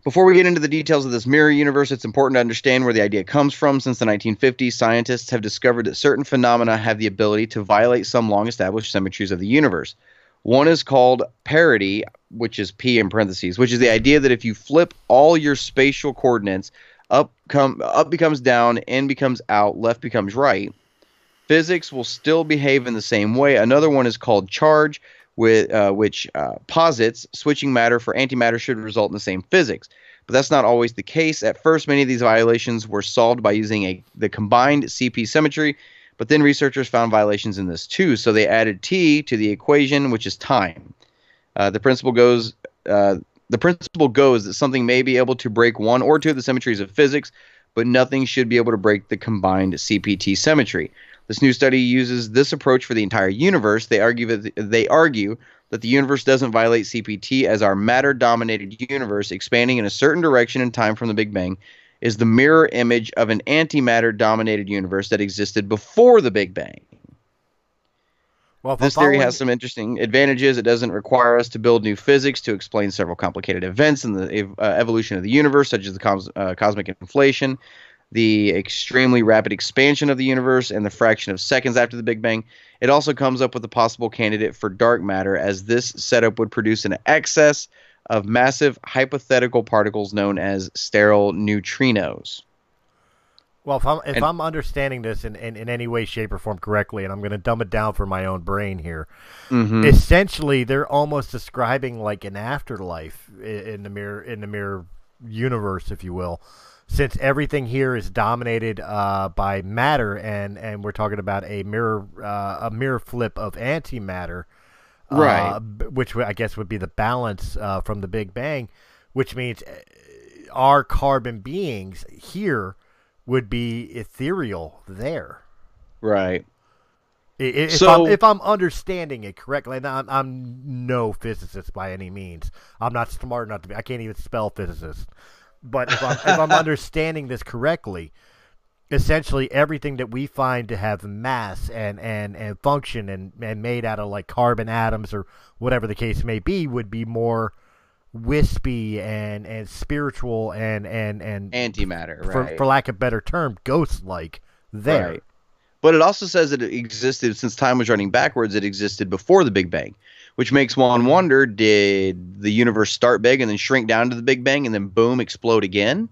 before we get into the details of this mirror universe, it's important to understand where the idea comes from. Since the 1950s, scientists have discovered that certain phenomena have the ability to violate some long established symmetries of the universe. One is called parity, which is p in parentheses, which is the idea that if you flip all your spatial coordinates, up come up becomes down, in becomes out, left becomes right. Physics will still behave in the same way. Another one is called charge, with uh, which uh, posits switching matter for antimatter should result in the same physics. But that's not always the case. At first, many of these violations were solved by using a the combined CP symmetry, but then researchers found violations in this too, so they added t to the equation, which is time. Uh, the principle goes. Uh, the principle goes that something may be able to break one or two of the symmetries of physics, but nothing should be able to break the combined CPT symmetry. This new study uses this approach for the entire universe. They argue that they argue that the universe doesn't violate CPT as our matter-dominated universe expanding in a certain direction in time from the Big Bang is the mirror image of an antimatter-dominated universe that existed before the Big Bang. Well, This theory has some interesting advantages. It doesn't require us to build new physics to explain several complicated events in the uh, evolution of the universe, such as the cos- uh, cosmic inflation, the extremely rapid expansion of the universe, and the fraction of seconds after the Big Bang. It also comes up with a possible candidate for dark matter, as this setup would produce an excess of massive hypothetical particles known as sterile neutrinos. Well, if I'm if And- I'm understanding this in, in, in any way, shape, or form correctly, and I'm going to dumb it down for my own brain here, Mm-hmm. essentially they're almost describing like an afterlife in the mirror in the mirror universe, if you will, since everything here is dominated uh, by matter, and and we're talking about a mirror uh, a mirror flip of antimatter, Right. b- which I guess would be the balance uh, from the Big Bang, which means uh, our carbon beings here would be ethereal there. Right. If, So- I'm, if I'm understanding it correctly, and I'm, I'm no physicist by any means. I'm not smart enough to be. I can't even spell physicist. But if I'm, if I'm understanding this correctly, essentially everything that we find to have mass and, and, and function and, and made out of like carbon atoms or whatever the case may be would be more wispy and, and spiritual and and and Antimatter. for, Right. for lack of a better term, ghost like there. Right. But it also says that it existed since time was running backwards. It existed before the Big Bang, which makes one wonder: Did the universe start big and then shrink down to the Big Bang and then boom, explode again?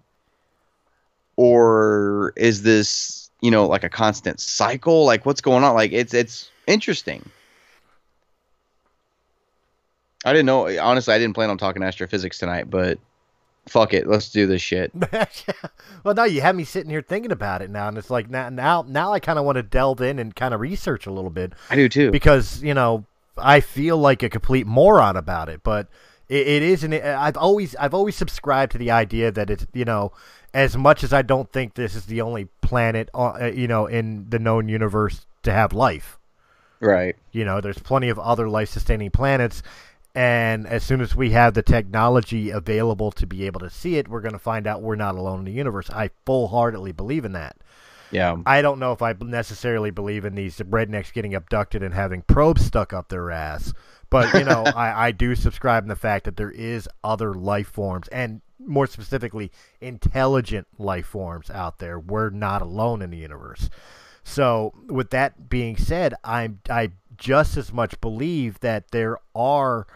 Or is this, you know, like a constant cycle? Like what's going on? Like it's it's interesting. I didn't know. Honestly, I didn't plan on talking astrophysics tonight, but fuck it, let's do this shit. well, now you have me sitting here thinking about it now, and it's like now, now, now I kind of want to delve in and kind of research a little bit I do too. because you know I feel like a complete moron about it, but it, it isn't. I've always, I've always subscribed to the idea that it's you know, as much as I don't think this is the only planet, uh, you know, in the known universe to have life. right. You know, there's plenty of other life-sustaining planets, and as soon as we have the technology available to be able to see it, we're going to find out we're not alone in the universe. I full-heartedly believe in that. Yeah. I don't know if I necessarily believe in these rednecks getting abducted and having probes stuck up their ass, but you know, I, I do subscribe in the fact that there is other life forms, and more specifically, intelligent life forms out there. We're not alone in the universe. So, with that being said, I I just as much believe that there are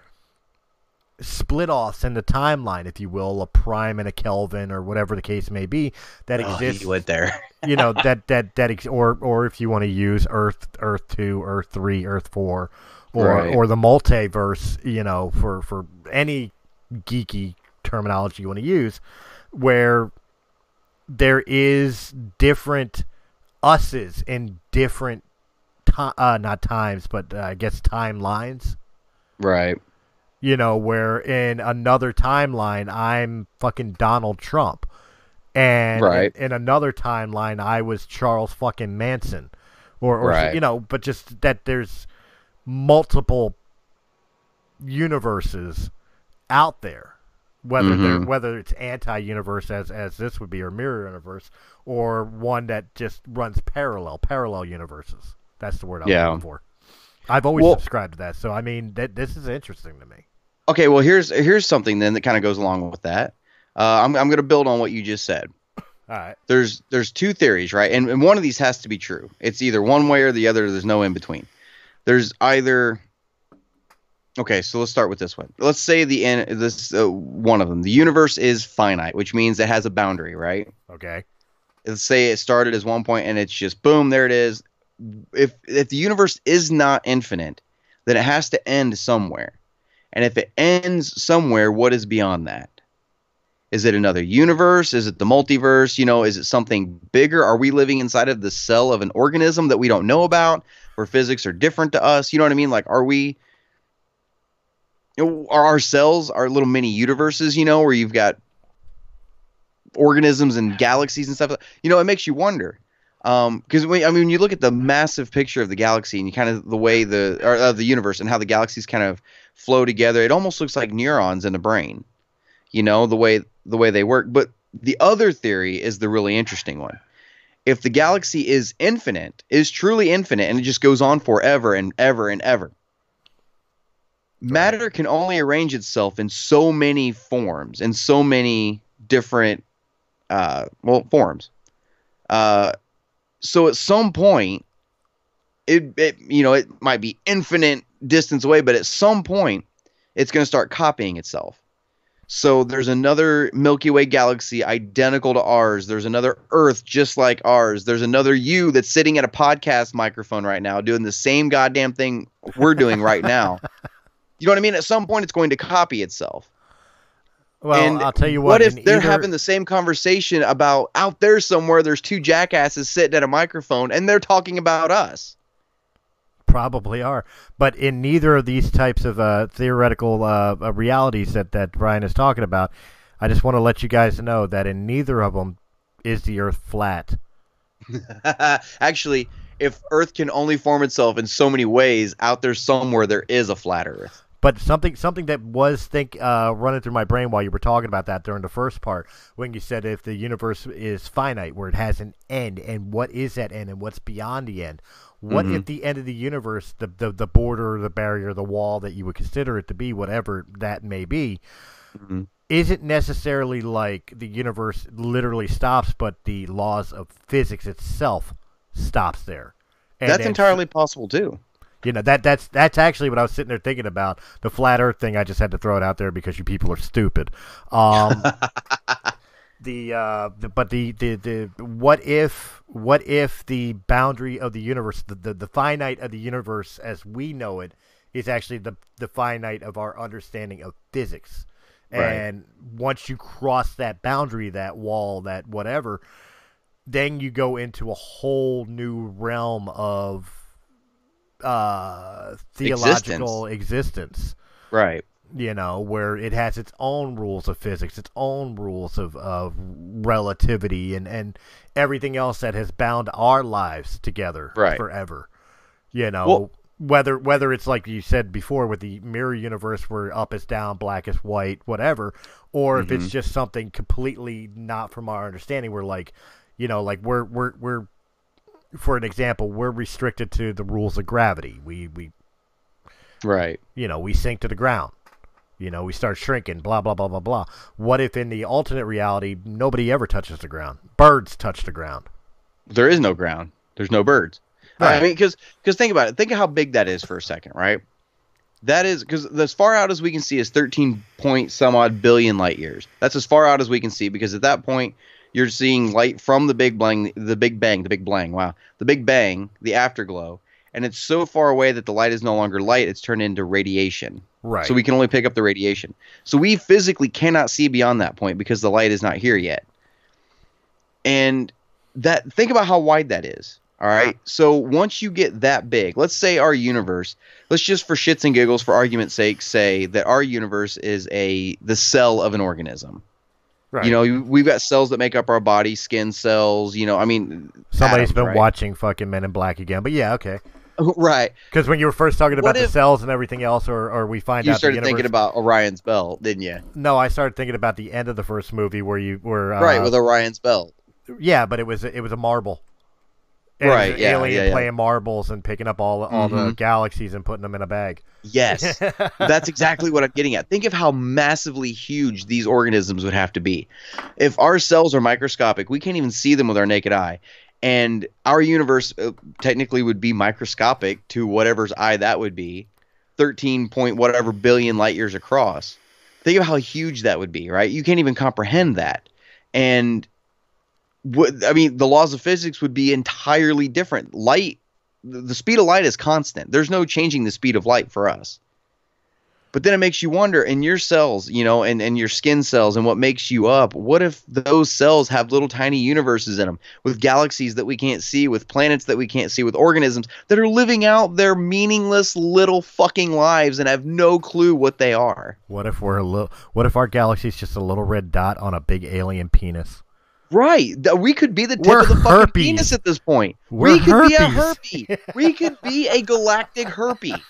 split offs in the timeline, if you will, a prime and a Kelvin or whatever the case may be, that Oh, exists he went there. you know that that that ex- or or if you want to use Earth Earth two, Earth three, Earth four, or Right. or the multiverse, you know, for for any geeky terminology you want to use, where there is different us's in different ti- uh, not times, but uh, I guess timelines. right. You know, where in another timeline I'm fucking Donald Trump. And Right. in, in another timeline I was Charles fucking Manson. Or, or Right. you know, but just that there's multiple universes out there. Whether they're Mhm. whether it's anti universe as as this would be or mirror universe or one that just runs parallel, parallel universes. That's the word I'm Yeah. looking for. I've always Well- subscribed to that, so I mean that this is interesting to me. Okay, well here's here's something then that kind of goes along with that. Uh, I'm I'm going to build on what you just said. All right. There's there's two theories, right? And, and one of these has to be true. It's either one way or the other. There's no in between. There's either Okay, so let's start with this one. Let's say the end this uh, one of them. The universe is finite, which means it has a boundary, right? Okay. Let's say it started as one point and it's just boom, there it is. If if the universe is not infinite, then it has to end somewhere. And if it ends somewhere, what is beyond that? Is it another universe? Is it the multiverse? You know, is it something bigger? Are we living inside of the cell of an organism that we don't know about, where physics are different to us? You know what I mean? Like, are we? You know, are our cells our little mini universes? You know, where you've got organisms and galaxies and stuff. You know, it makes you wonder. Because when I mean, when you look at the massive picture of the galaxy and you kind of the way the or uh, the universe and how the galaxies kind of flow together, it almost looks like neurons in the brain. You know, the way the way they work. But the other theory is the really interesting one. If the galaxy is infinite, is truly infinite, and it just goes on forever and ever and ever, matter can only arrange itself in so many forms, in so many different, uh, well, forms. Uh, so at some point, it, it you know it might be infinite distance away, but at some point, it's going to start copying itself. So there's another Milky Way galaxy identical to ours. There's another Earth just like ours. There's another you that's sitting at a podcast microphone right now doing the same goddamn thing we're doing right now. You know what I mean? At some point, it's going to copy itself. Well, and I'll tell you what what. if they're either- having the same conversation about out there somewhere? There's two jackasses sitting at a microphone, and they're talking about us. Probably are, but in neither of these types of uh, theoretical uh, uh, realities that that Brian is talking about, I just want to let you guys know that in neither of them is the Earth flat. Actually, if Earth can only form itself in so many ways, out there somewhere there is a flat Earth. But something something that was think uh, running through my brain while you were talking about that during the first part, when you said if the universe is finite, where it has an end, and what is that end, and what's beyond the end? What Mhm. if the end of the universe, the, the the border, the barrier, the wall that you would consider it to be, whatever that may be, Mhm. isn't necessarily like the universe literally stops, but the laws of physics itself stops there. And That's entirely possible too. you know that that's that's actually what I was sitting there thinking about the flat Earth thing. I just had to throw it out there because you people are stupid. Um, the, uh, the but the, the the what if what if the boundary of the universe, the, the the finite of the universe as we know it, is actually the the finite of our understanding of physics. Right. And once you cross that boundary, that wall, that whatever, then you go into a whole new realm of uh, theological existence. Right. You know, where it has its own rules of physics, its own rules of, of relativity, and, and everything else that has bound our lives together Right. forever. You know, Well- whether whether it's like you said before with the mirror universe where up is down, black is white, whatever, or if Mm-hmm. it's just something completely not from our understanding, we're like, you know, like we're we're we're for an example, we're restricted to the rules of gravity. We we Right. you know, we sink to the ground. You know, we start shrinking, blah blah blah blah blah. What if in the alternate reality nobody ever touches the ground? Birds touch the ground. There is no ground. There's no birds. I Right. mean, because think about it. Think of how big that is for a second, right? That is because as far out as we can see is 13 point some odd billion light years. That's as far out as we can see because at that point you're seeing light from the big bang, the big bang, the big bang. Wow, the big bang, the afterglow, and it's so far away that the light is no longer light. It's turned into radiation. Right. So we can only pick up the radiation. So we physically cannot see beyond that point because the light is not here yet. And that think about how wide that is. All right. So once you get that big, let's say our universe, let's just for shits and giggles, for argument's sake, say that our universe is a the cell of an organism. right. You know, we've got cells that make up our body, skin cells. You know, I mean, somebody's atoms, been right? watching fucking Men in Black again, but yeah, okay. right. Because when you were first talking about What the cells and everything else, or, or we find You out the started universe, thinking about Orion's belt, didn't you? no, I started thinking about the end of the first movie where you were uh, right, with Orion's belt. yeah, but it was it was a marble. And Right, an yeah, alien yeah, yeah. playing marbles and picking up all all the Mhm. galaxies and putting them in a bag. Yes. That's exactly what I'm getting at. Think of how massively huge these organisms would have to be. If our cells are microscopic, we can't even see them with our naked eye. And our universe uh, technically would be microscopic to whatever's eye that would be. 13 point whatever billion light years across. Think of how huge that would be, right? You can't even comprehend that. And I mean, the laws of physics would be entirely different. Light, the speed of light is constant. There's no changing the speed of light for us. But then it makes you wonder in your cells, you know, and, and your skin cells and what makes you up, what if those cells have little tiny universes in them with galaxies that we can't see, with planets that we can't see, with organisms that are living out their meaningless little fucking lives and have no clue what they are? What if we're a little? What if our galaxy's just a little red dot on a big alien penis? Right. We could be the tip We're of the fucking penis at this point. We're we could be a herpes. herpy. we could be a galactic herpy.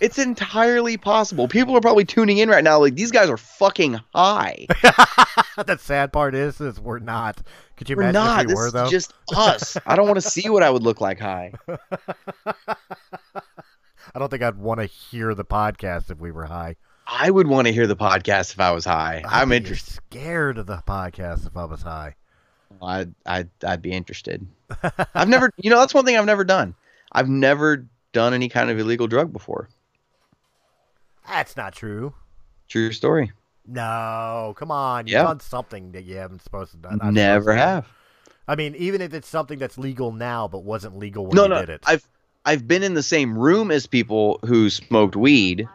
It's entirely possible. People are probably tuning in right now like these guys are fucking high. the sad part is, is we're not. Could you We're imagine not. if we This were though? just us. I don't want to see what I would look like high. I don't think I'd want to hear the podcast if we were high. I would want to hear the podcast if I was high. I'm be interested. Scared of the podcast if I was high. I'd, I'd I'd be interested. I've never, you know, that's one thing I've never done. I've never done any kind of illegal drug before. That's not true. True story. No, come on. You've Yeah. done something that you haven't supposed to. Not Never to. have. I mean, even if it's something that's legal now but wasn't legal when no, you no. did it. I've I've been in the same room as people who smoked weed,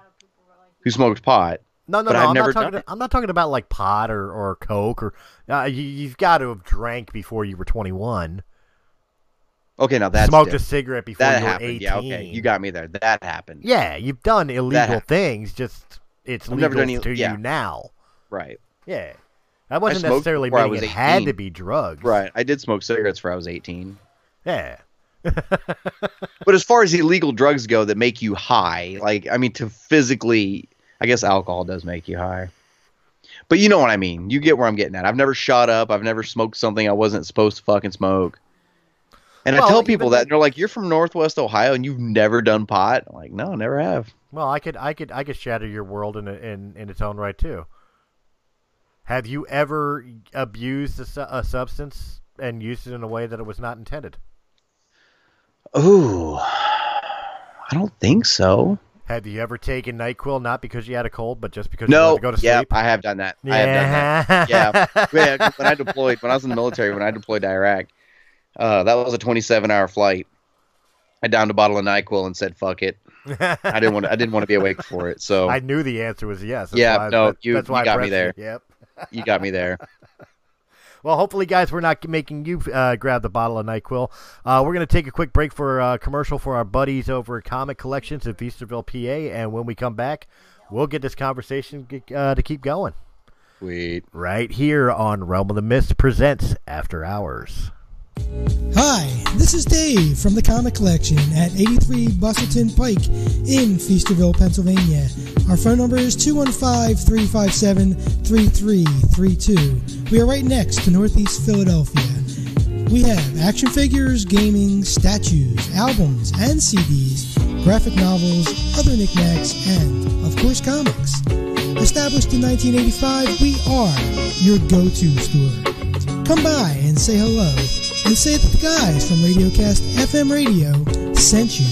who smoked pot. no, no, no. I'm not talking. I'm not talking about like pot or, or coke or. Uh, you, you've got to have drank before you were 21. Okay, now that's smoked a cigarette before that you were happened. 18. Yeah, okay, you got me there. That happened. Yeah, you've done illegal things. Just it's I've legal never done any- to yeah. you now. Right, Yeah, that wasn't necessarily before I was it had to be drugs. right. I did smoke cigarettes before I was eighteen. Yeah. But as far as illegal drugs go that make you high, like I mean, to physically, I guess alcohol does make you high. But you know what I mean. You get where I'm getting at. I've never shot up. I've never smoked something I wasn't supposed to fucking smoke. And Well, I tell people that and they're like, "You're from Northwest Ohio and you've never done pot." I'm like, no, never have. Well, I could, I could, I could shatter your world in a, in in its own right too. Have you ever abused a, su- a substance and used it in a way that it was not intended? Ooh, I don't think so. Have you ever taken Nyquil not because you had a cold, but just because you wanted to go to yeah, sleep? I have done that. I have done that. yeah. Yeah, yeah. When I deployed, when I was in the military, when I deployed to Iraq, uh, that was a 27-hour flight. I downed a bottle of Nyquil and said, "Fuck it." I didn't want. To, I didn't want to be awake for it. So I knew the answer was yes. That's Yeah, I- no, you- that's why you got me there. Yep. you got me there. Well, hopefully, guys, we're not making you uh, grab the bottle of NyQuil. Uh, we're going to take a quick break for a commercial for our buddies over at Comic Collections in Feasterville, PA. And when we come back, we'll get this conversation uh, to keep going. Sweet. Right here on Realm of the Mist presents After Hours. Hi, this is Dave from the Comic Collection at 83 Bustleton Pike in Feasterville, Pennsylvania. Our phone number is 215 357 3332. We are right next to Northeast Philadelphia. We have action figures, gaming, statues, albums, and CDs, graphic novels, other knickknacks, and, of course, comics. Established in 1985, we are your go to store. Come by and say hello and say that the guys from RadioCast FM Radio sent you.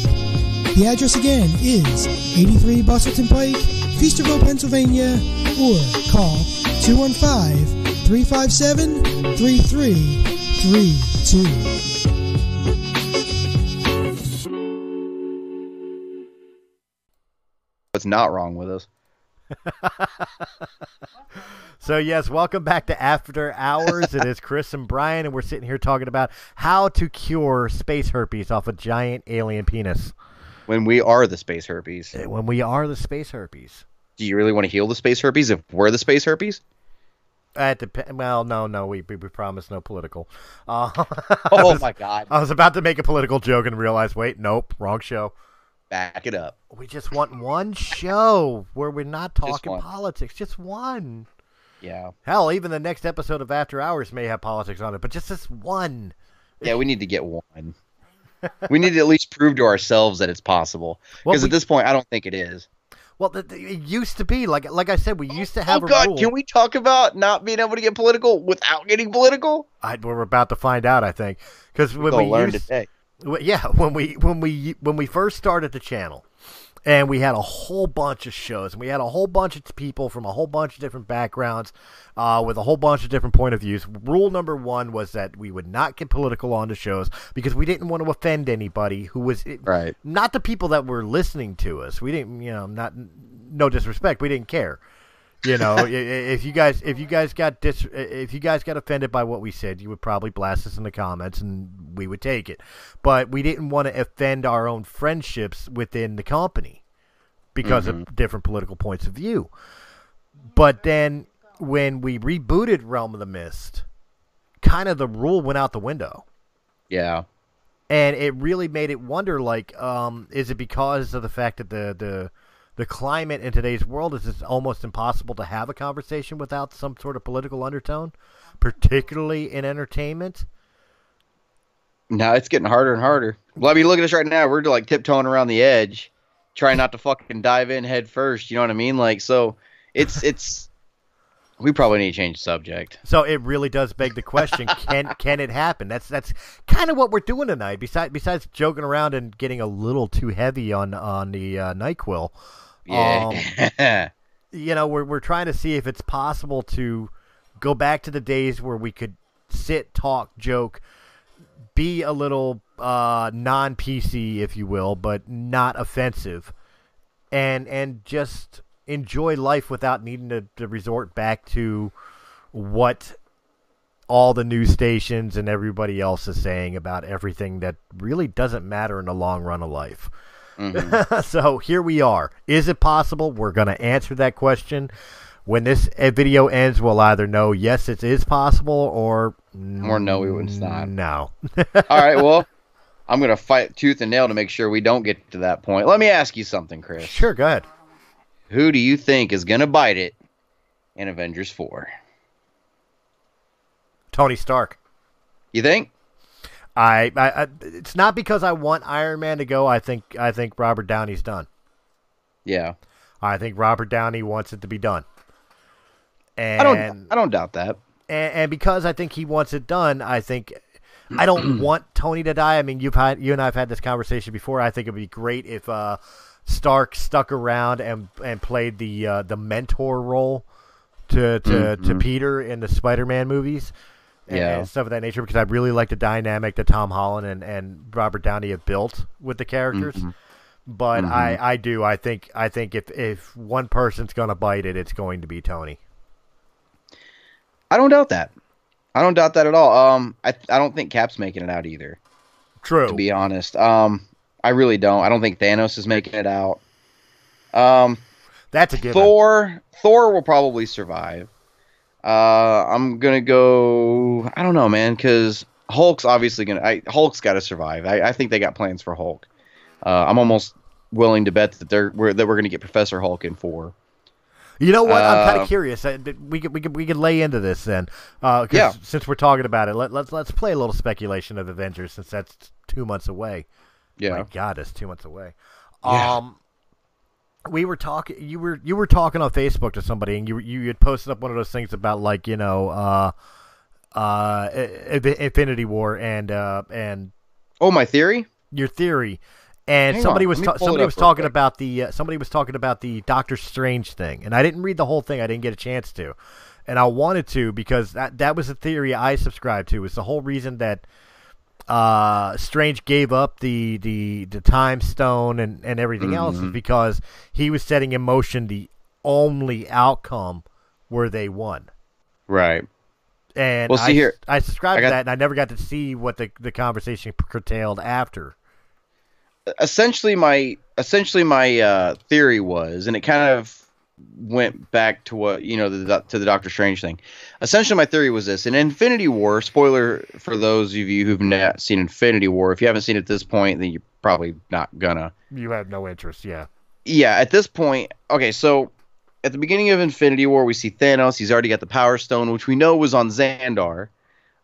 The address again is 83 Bustleton Pike, Feasterville, Pennsylvania, or call 215 357 3332. What's not wrong with us? So, yes, welcome back to After Hours. it is Chris and Brian, and we're sitting here talking about how to cure space herpes off a giant alien penis When we are the space herpes, when we are the space herpes. do you really want to heal the space herpes if we're the space herpes? At the well, no, no, we we, we promise no political. Uh, Oh my God! I was about to make a political joke and realized, wait, nope, wrong show. Back it up. We just want one show where we're not talking one. politics. Just one. Yeah, Hell, even the next episode of After Hours may have politics on it, but just this one. yeah. We need to get one. we need to at least prove to ourselves that it's possible. Because we- at this point, I don't think it is. Well, it used to be like like I said, we used to have oh God! rule. Can we talk about not being able to get political without getting political? I, we're about to find out, I think, because when We'll learn used, today. Well, yeah, when we when we when we first started the channel, and we had a whole bunch of shows and we had a whole bunch of people from a whole bunch of different backgrounds uh, with a whole bunch of different point of views. Rule number one was that we would not get political on the shows because we didn't want to offend anybody who was Right. not the people that were listening to us. We didn't you know not no disrespect. We didn't care you know if you guys if you guys got dis if you guys got offended by what we said you would probably blast us in the comments and we would take it. But we didn't want to offend our own friendships within the company because of different political points of view. But then when we rebooted realm of the mist kind of the rule went out the window. Yeah. and it really made it wonder like um, is it because of the fact that the the the climate in today's world is it's almost impossible to have a conversation without some sort of political undertone particularly in entertainment Now it's getting harder and harder. Well, I mean, look at us right now. We're like tiptoeing around the edge, trying not to fucking dive in head first. You know what I mean? Like, so it's it's. We probably need to change the subject. so it really does beg the question can can it happen that's that's kind of what we're doing tonight besides besides joking around and getting a little too heavy on on the uh, nyquil um, Yeah. you know, we're we're trying to see if it's possible to go back to the days where we could sit, talk, joke, be a little uh, non PC, if you will, but not offensive, and and just enjoy life without needing to, to resort back to what all the news stations and everybody else is saying about everything that really doesn't matter in the long run of life. so here we are. Is it possible? We're going to answer that question. When this uh, video ends, we'll either know yes, it is possible, or Or no, we would not. No. All right. Well, I'm gonna fight tooth and nail to make sure we don't get to that point. Let me ask you something, Chris. sure, go ahead. Who do you think is gonna bite it in Avengers Four? Tony Stark. You think? I, I, I, it's not because I want Iron Man to go. I think, I think Robert Downey's done. Yeah. I think Robert Downey wants it to be done. And I don't. I don't doubt that. and, and because I think he wants it done, I think I don't want Tony to die. I mean, you've had you and I've had this conversation before. I think it'd be great if uh, Stark stuck around and and played the uh, the mentor role to to, to Peter in the Spider-Man movies. And, Yeah. and stuff of that nature because I really like the dynamic that Tom Holland and, and Robert Downey have built with the characters. But I, I do I think I think if if one person's gonna bite it, it's going to be Tony. I don't doubt that. I don't doubt that at all. Um, I I don't think Cap's making it out either. True. To be honest, um, I really don't. I don't think Thanos is making it out. Um, That's a given. Thor Thor will probably survive. Uh, I'm gonna go. I don't know, man, because Hulk's obviously gonna. I, Hulk's got to survive. I, I think they got plans for Hulk. Uh, I'm almost willing to bet that they're we're, that we're gonna get Professor Hulk in four. You know what? I'm kind Uh, of curious. Uh, We could we could we could lay into this then. Uh, Yeah. Since we're talking about it, let, let's let's play a little speculation of Avengers since that's two months away. Yeah. My God, that's two months away. Yeah. Um, we were talking. You were you were talking on Facebook to somebody, and you you had posted up one of those things about like you know, uh, uh, Infinity War and uh and Oh, my theory. your theory. And Hang somebody on, was ta- somebody was talking quick. about the uh, somebody was talking about the Doctor Strange thing, and I didn't read the whole thing. I didn't get a chance to, and I wanted to because that that was a theory I subscribed to. It's the whole reason that uh, Strange gave up the the the Time Stone and and everything else Mm-hmm. is because he was setting in motion the only outcome where they won. Right. And Well, see I, here. I subscribed I got- to that, and I never got to see what the the conversation curtailed after. essentially my essentially my uh, theory was, and it kind of went back to what you know the, to the Doctor Strange thing. Essentially, my theory was this: in Infinity War, spoiler for those of you who've not seen Infinity War, if you haven't seen it at this point, then you're probably not gonna. You have no interest, yeah. Yeah, at this point, okay, so at the beginning of Infinity War, we see Thanos. He's already got the Power Stone, which we know was on Xandar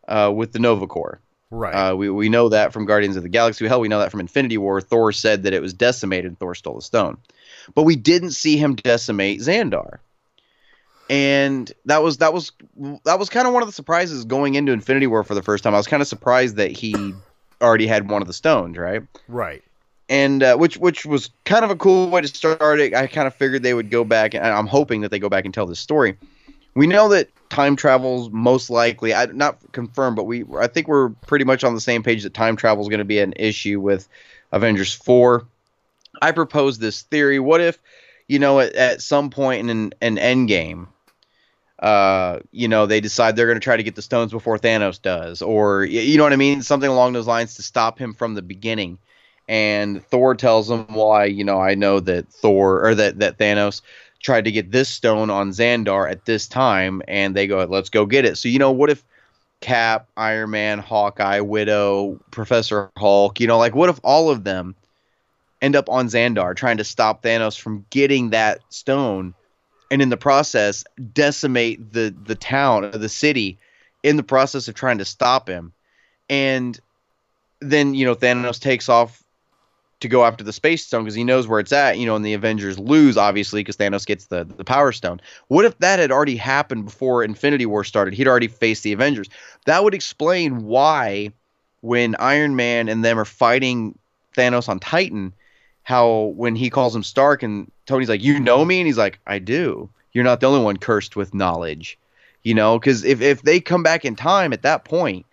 uh, with the Nova Corps. Right. Uh, we, we know that from Guardians of the Galaxy. Hell, we know that from Infinity War. Thor said that it was decimated and Thor stole the stone. But we didn't see him decimate Xandar. And that was that was that was kind of one of the surprises going into Infinity War for the first time. I was kind of surprised that he already had one of the stones, right? right. and uh, which which was kind of a cool way to start it. I kind of figured they would go back, and I'm hoping that they go back and tell this story. We know that time travel's most likely, I not confirmed, but we I think we're pretty much on the same page that time travel is going to be an issue with Avengers four. I propose this theory: What if, you know, at, at some point in an, end game, uh, you know, they decide they're going to try to get the stones before Thanos does, or you know what I mean, something along those lines to stop him from the beginning. And Thor tells him, "Why, you know, I know that Thor or that that Thanos tried to get this stone on Xandar at this time," and they go, "Let's go get it." So you know, what if Cap, Iron Man, Hawkeye, Widow, Professor Hulk, you know, like what if all of them end up on Xandar trying to stop Thanos from getting that stone? and in the process decimate the the town or the city in the process of trying to stop him. And then you know Thanos takes off to go after the space stone because he knows where it's at you know and the Avengers lose obviously because Thanos gets the the power stone. What if that had already happened before Infinity War started? He'd already faced the Avengers. That would explain why when Iron Man and them are fighting Thanos on Titan how when he calls him Stark and Tony's like, "You know me," and he's like, "I do." You're not the only one cursed with knowledge, you know. Because if if they come back in time at that point,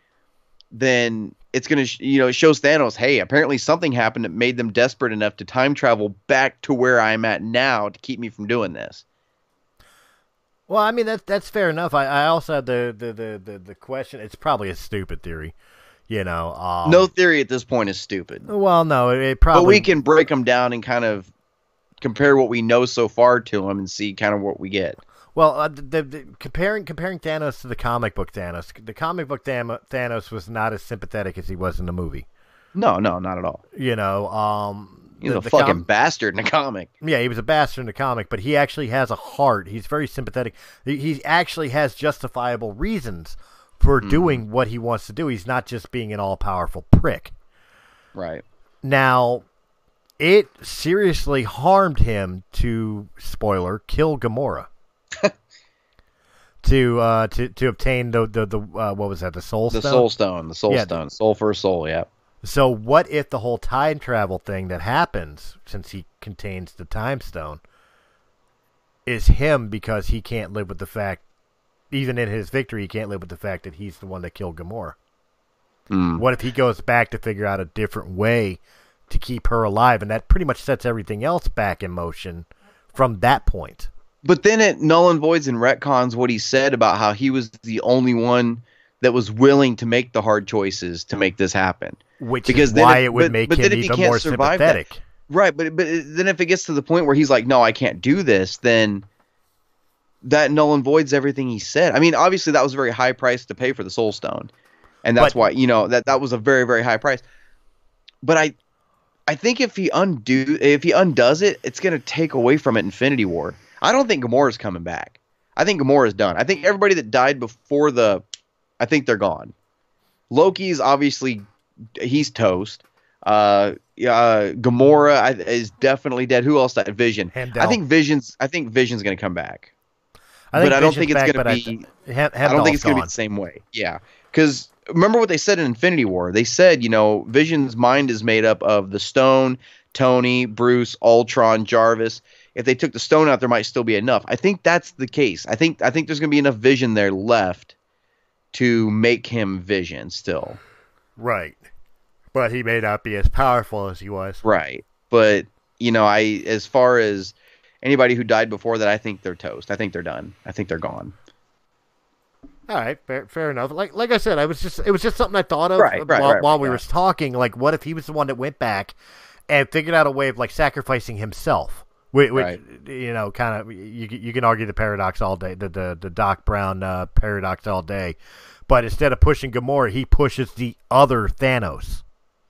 then it's gonna sh- you know it shows Thanos, hey, apparently something happened that made them desperate enough to time travel back to where I'm at now to keep me from doing this. Well, I mean that's that's fair enough. I, I also had the, the, the, the, the question. It's probably a stupid theory, you know. Um, no theory at this point is stupid, Well, no, it, it but we can break them down and kind of compare what we know so far to them and see kind of what we get. Well, uh, the, the, comparing comparing Thanos to the comic book Thanos, the comic book Thanos was not as sympathetic as he was in the movie. No, no, not at all. You know, um, He's the- a the fucking com- bastard in the comic. Yeah, he was a bastard in the comic, but he actually has a heart. He's very sympathetic. He, he actually has justifiable reasons for Mm-hmm. doing what he wants to do. He's not just being an all powerful prick. Right. Now, it seriously harmed him to spoiler kill Gamora. to uh to to obtain the the, the uh, what was that the soul stone? The stone? soul stone. The soul Yeah. stone. Soul for a soul, yeah. So what if the whole time travel thing that happens since he contains the time stone is him because he can't live with the fact even in his victory he can't live with the fact that he's the one that killed Gamora. Hmm. What if he goes back to figure out a different way to keep her alive and that pretty much sets everything else back in motion from that point. But then it null and voids and retcons what he said about how he was the only one that was willing to make the hard choices to make this happen. Which Because is why if- it would but- make but him even more survive that- sympathetic. Right, but but then if it gets to the point where he's like, "No, I can't do this," then that null and voids everything he said. I mean, obviously that was a very high price to pay for the Soul Stone, and that's But- why you know that that was a very very high price. But I, I think if he undo if he undoes it, it's gonna take away from it Infinity War. I don't think Gamora's coming back. I think Gamora's done. I think everybody that died before the, I think they're gone. Loki's obviously he's toast. Uh, uh, Gamora is definitely dead. Who else died? Vision. Heimdall. I think Vision's. I think Vision's gonna come back. I think but I don't think it's back, gonna but I- be- I don't think it's Heimdall's gonna be the same way. Yeah, because remember what they said in Infinity War? They said, you know, Vision's mind is made up of the Stone, Tony, Bruce, Ultron, Jarvis. If they took the Stone out, there might still be enough. I think that's the case. I think I think there's gonna be enough Vision there left to make him Vision still. Right. But he may not be as powerful as he was. Right. But, you know, I as far as anybody who died before that, I think they're toast. I think they're done. I think they're gone. All right, fair, fair enough. Like like I said, I was just it was just something I thought of Right, right, while, right, while we were talking. Like, what if he was the one that went back and figured out a way of like sacrificing himself? Which, which you know, kind of you you can argue the paradox all day, the the, the Doc Brown uh, paradox all day, but instead of pushing Gamora, he pushes the other Thanos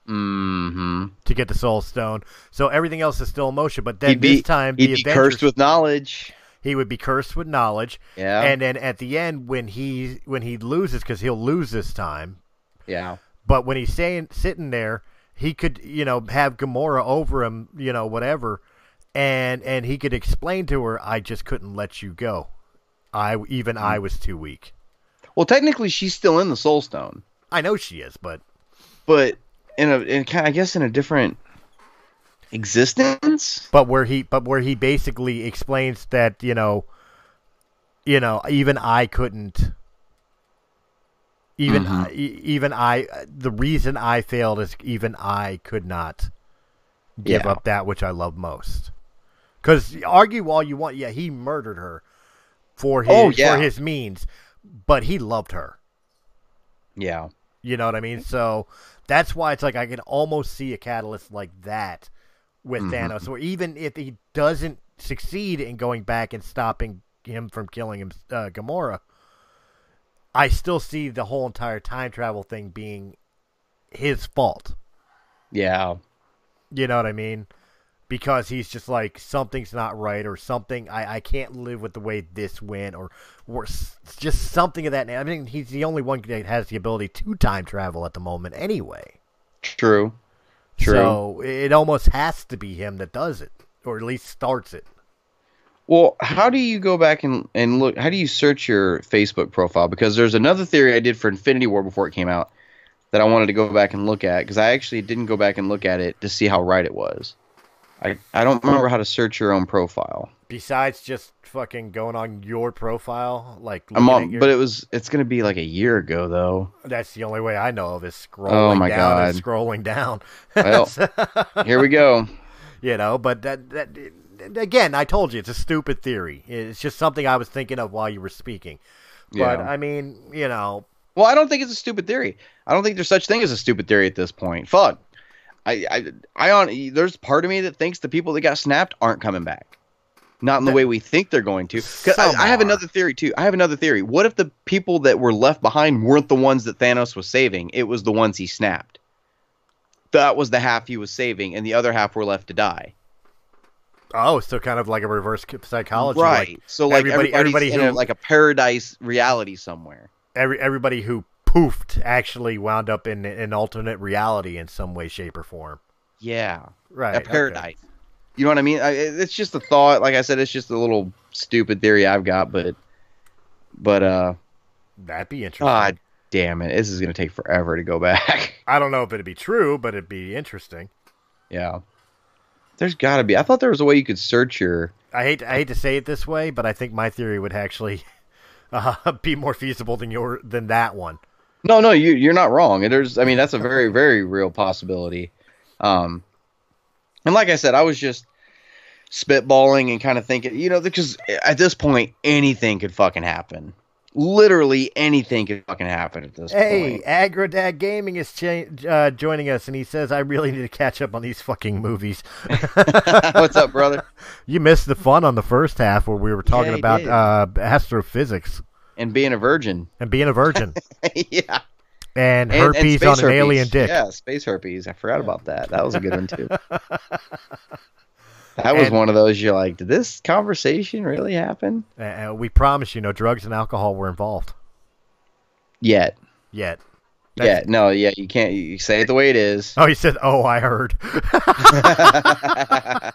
Mm-hmm. to get the Soul Stone. So everything else is still in motion. But then He'd be, this time, he'd the be Avengers, cursed with knowledge. he would be cursed with knowledge. Yeah. And then at the end, when he when he loses, because he'll lose this time, yeah. but when he's saying sitting there, he could you know have Gamora over him, you know whatever, and and he could explain to her, I just couldn't let you go. I even Hmm. I was too weak. Well, technically, she's still in the Soul Stone, I know she is, but but in a, in kind, I guess, in a different. existence. but where he but where he basically explains that you know you know even i couldn't even Mhm. I, even i the reason i failed is even i could not give Yeah. up that which i love most because argue all you want yeah he murdered her for his Oh, yeah. for his means but he loved her Yeah. you know what I mean? So that's why it's like I can almost see a catalyst like that with Mhm. Thanos, or even if he doesn't succeed in going back and stopping him from killing him, uh, Gamora, I still see the whole entire time travel thing being his fault. Yeah. You know what I mean? Because he's just like something's not right, or something I, I can't live with the way this went, or or just something of that. I mean, he's the only one that has the ability to time travel at the moment, anyway. True. True. So it almost has to be him that does it, or at least starts it. Well, how do you go back and, and look? How do you search your Facebook profile? Because there's another theory I did for Infinity War before it came out that I wanted to go back and look at because I actually didn't go back and look at it to see how right it was. I, I don't remember how to search your own profile. Besides just fucking going on your profile, like on, your- but it was it's gonna be like a year ago though. that's the only way I know of is scrolling Oh my down and scrolling down. Well, Here we go. you know, but that that again, I told you it's a stupid theory. It's just something I was thinking of while you were speaking. But Yeah. I mean, you know, Well, I don't think it's a stupid theory. I don't think there's such thing as a stupid theory at this point. Fuck. I, I, I on. There's part of me that thinks the people that got snapped aren't coming back. Not in the way we think they're going to. 'Cause I, I have another theory too. I have another theory. What if the people that were left behind weren't the ones that Thanos was saving? It was the ones he snapped. That was the half he was saving, and the other half were left to die. oh, so kind of like a reverse psychology, right. Like so like everybody- everybody's everybody in who- a, like a paradise reality somewhere. every everybody who poofed actually wound up in an alternate reality in some way, shape, or form. Yeah. Right, a okay. paradise. You know what I mean? I, it's just a thought. Like I said, it's just a little stupid theory I've got, but but uh, That'd be interesting. god damn it, this is gonna take forever to go back. I don't know if it'd be true, but it'd be interesting. yeah, there's got to be. I thought there was a way you could search your. I hate I hate to say it this way, but I think my theory would actually uh, be more feasible than your than that one. No, no, you you're not wrong. There's, I mean, that's a very very real possibility. Um, and like I said, I was just spitballing and kind of thinking, you know, because at this point anything could fucking happen. Literally anything could fucking happen at this Hey, point. Hey, Agrodad Gaming is cha- uh, joining us, and he says, "I really need to catch up on these fucking movies." What's up, brother? you missed the fun on the first half where we were talking Yeah, about uh, astrophysics And being a virgin. and being a virgin yeah. and And, herpes and on space an herpes. alien dick. Yeah, space herpes. I forgot about that. That was a good one too. That was And- one of those you're like, did this conversation really happen? Uh, we promise you, no drugs and alcohol were involved Yet. yet. Yeah, no, yeah, you can't you say it the way it is. Oh, he said, "Oh, I heard."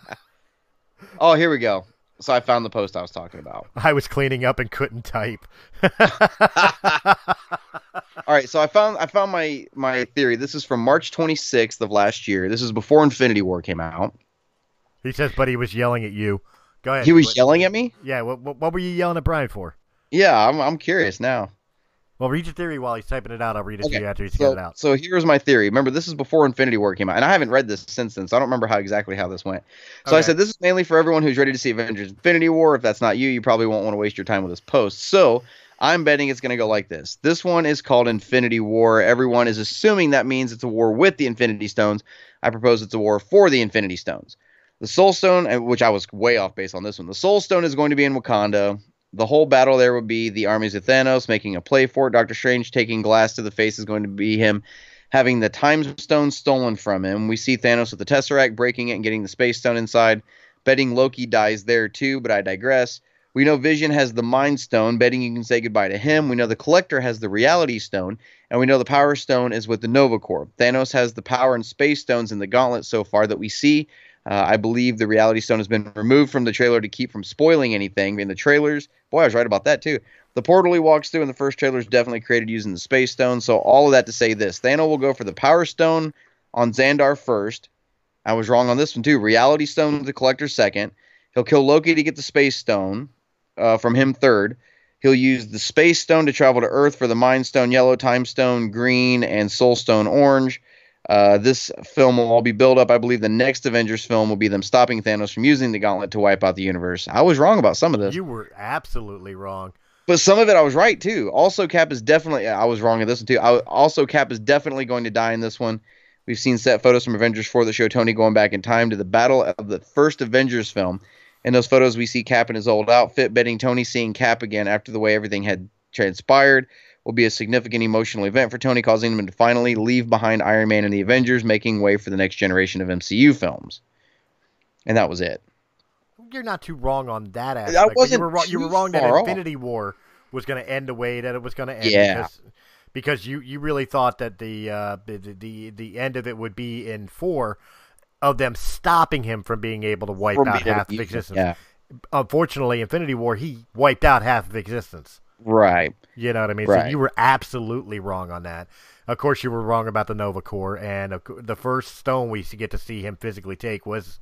oh, here we go. So I found the post I was talking about. I was cleaning up and couldn't type. All right, so I found I found my my theory. This is from March 26th of last year. This is before Infinity War came out. He says, but he was yelling at you. Go ahead. He was What- yelling at me? Yeah. What, what, what were you yelling at Brian for? Yeah, I'm I'm curious now. Well, read your theory while he's typing it out. I'll read it to you after he's So, got it out. so here's my theory. Remember, this is before Infinity War came out, and I haven't read this since then, so I don't remember how exactly how this went. So I said this is mainly for everyone who's ready to see Avengers Infinity War. If that's not you, you probably won't want to waste your time with this post. So I'm betting it's going to go like this. This one is called Infinity War. Everyone is assuming that means it's a war with the Infinity Stones. I propose it's a war for the Infinity Stones. The Soul Stone, which I was way off base on this one. The Soul Stone is going to be in Wakanda. The whole battle there would be the armies of Thanos making a play for it. Doctor Strange taking glass to the face is going to be him having the Time Stone stolen from him. We see Thanos with the Tesseract breaking it and getting the Space Stone inside. Betting Loki dies there too, but I digress. We know Vision has the Mind Stone, betting you can say goodbye to him. We know the Collector has the Reality Stone, and we know the Power Stone is with the Nova Corps. Thanos has the Power and Space Stones in the Gauntlet so far that we see. Uh, I believe the Reality Stone has been removed from the trailer to keep from spoiling anything in the trailers. Boy, I was right about that too. The portal he walks through in the first trailer is definitely created using the Space Stone. So all of that to say this: Thanos will go for the Power Stone on Xandar first. I was wrong on this one too. Reality Stone the Collector second. He'll kill Loki to get the Space Stone uh, from him third. He'll use the Space Stone to travel to Earth for the Mind Stone yellow, Time Stone green, and Soul Stone orange. Uh, this film will all be built up. I believe the next Avengers film will be them stopping Thanos from using the gauntlet to wipe out the universe. I was wrong about some of this, You were absolutely wrong. but some of it I was right too. Also, Cap is definitely. I was wrong in this one too. I, also, Cap is definitely going to die in this one. We've seen set photos from Avengers 4 that show Tony going back in time to the battle of the first Avengers film. In those photos, we see Cap in his old outfit, betting Tony seeing Cap again after the way everything had transpired will be a significant emotional event for Tony, causing him to finally leave behind Iron Man and the Avengers, making way for the next generation of MCU films. And that was it. You're not too wrong on that aspect. but wasn't you were wrong. You were wrong that far off. Infinity War was going to end the way that it was going to end. Yeah. Because, because you, you really thought that the, uh, the the the end of it would be in four of them stopping him from being able to wipe From out half of existence. Yeah. Unfortunately, Infinity War he wiped out half of existence. Right. You know what I mean? So you were absolutely wrong on that. Of course, you were wrong about the Nova Corps, and the first stone we get to see him physically take was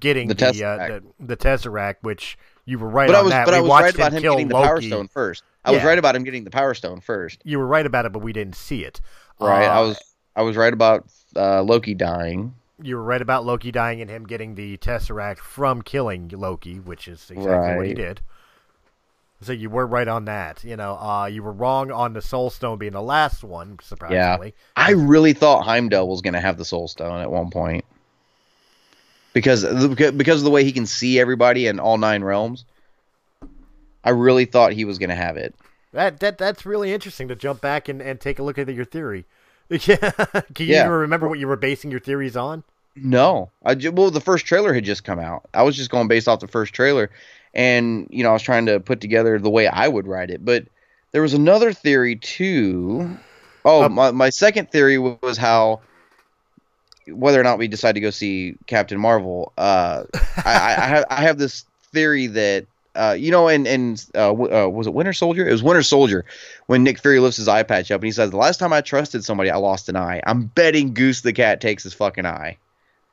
getting The the uh, Tesseract. the, the Tesseract, which you were right But on I was, that. but we I was watched right about him kill getting the Power Stone first. I was right about him getting the Power Stone first. You were right about it, but we didn't see it. Right. I Uh, was I was right about uh, Loki dying. You were right about Loki dying and him getting the Tesseract from killing Loki, which is exactly what he did. So you were right on that. You know, uh, you were wrong on the Soul Stone being the last one, surprisingly. Yeah. I really thought Heimdall was going to have the Soul Stone at one point because because of the way he can see everybody in all nine realms. I really thought he was going to have it. That that that's really interesting to jump back and, and take a look at your theory. Yeah, can you Yeah. even remember what you were basing your theories on? No, I well the first trailer had just come out. I was just going based off the first trailer, and you know I was trying to put together the way I would write it. But there was another theory too. Oh, Um, my my second theory was how whether or not we decide to go see Captain Marvel. Uh, I, I, I have I have this theory that. Uh, you know, and and uh, w- uh, was it Winter Soldier? It was Winter Soldier when Nick Fury lifts his eye patch up and he says, "The last time I trusted somebody, I lost an eye." I'm betting Goose the cat takes his fucking eye.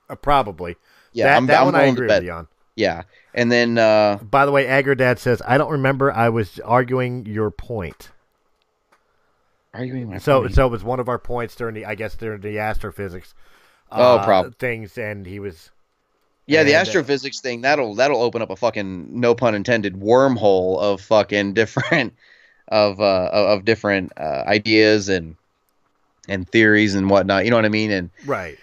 Uh, probably. Yeah, that, I'm, that I'm one I agree bet. with you on. Yeah, and then uh, By the way, Agrodad says I don't remember. I was arguing your point. arguing my So point. so it was one of our points during the I guess during the astrophysics. Oh, uh, prob- things, and he was yeah, the uh, astrophysics thing that'll that'll open up a fucking no pun intended wormhole of fucking different of uh of of different uh, ideas and and theories and whatnot. You know what I mean? And right.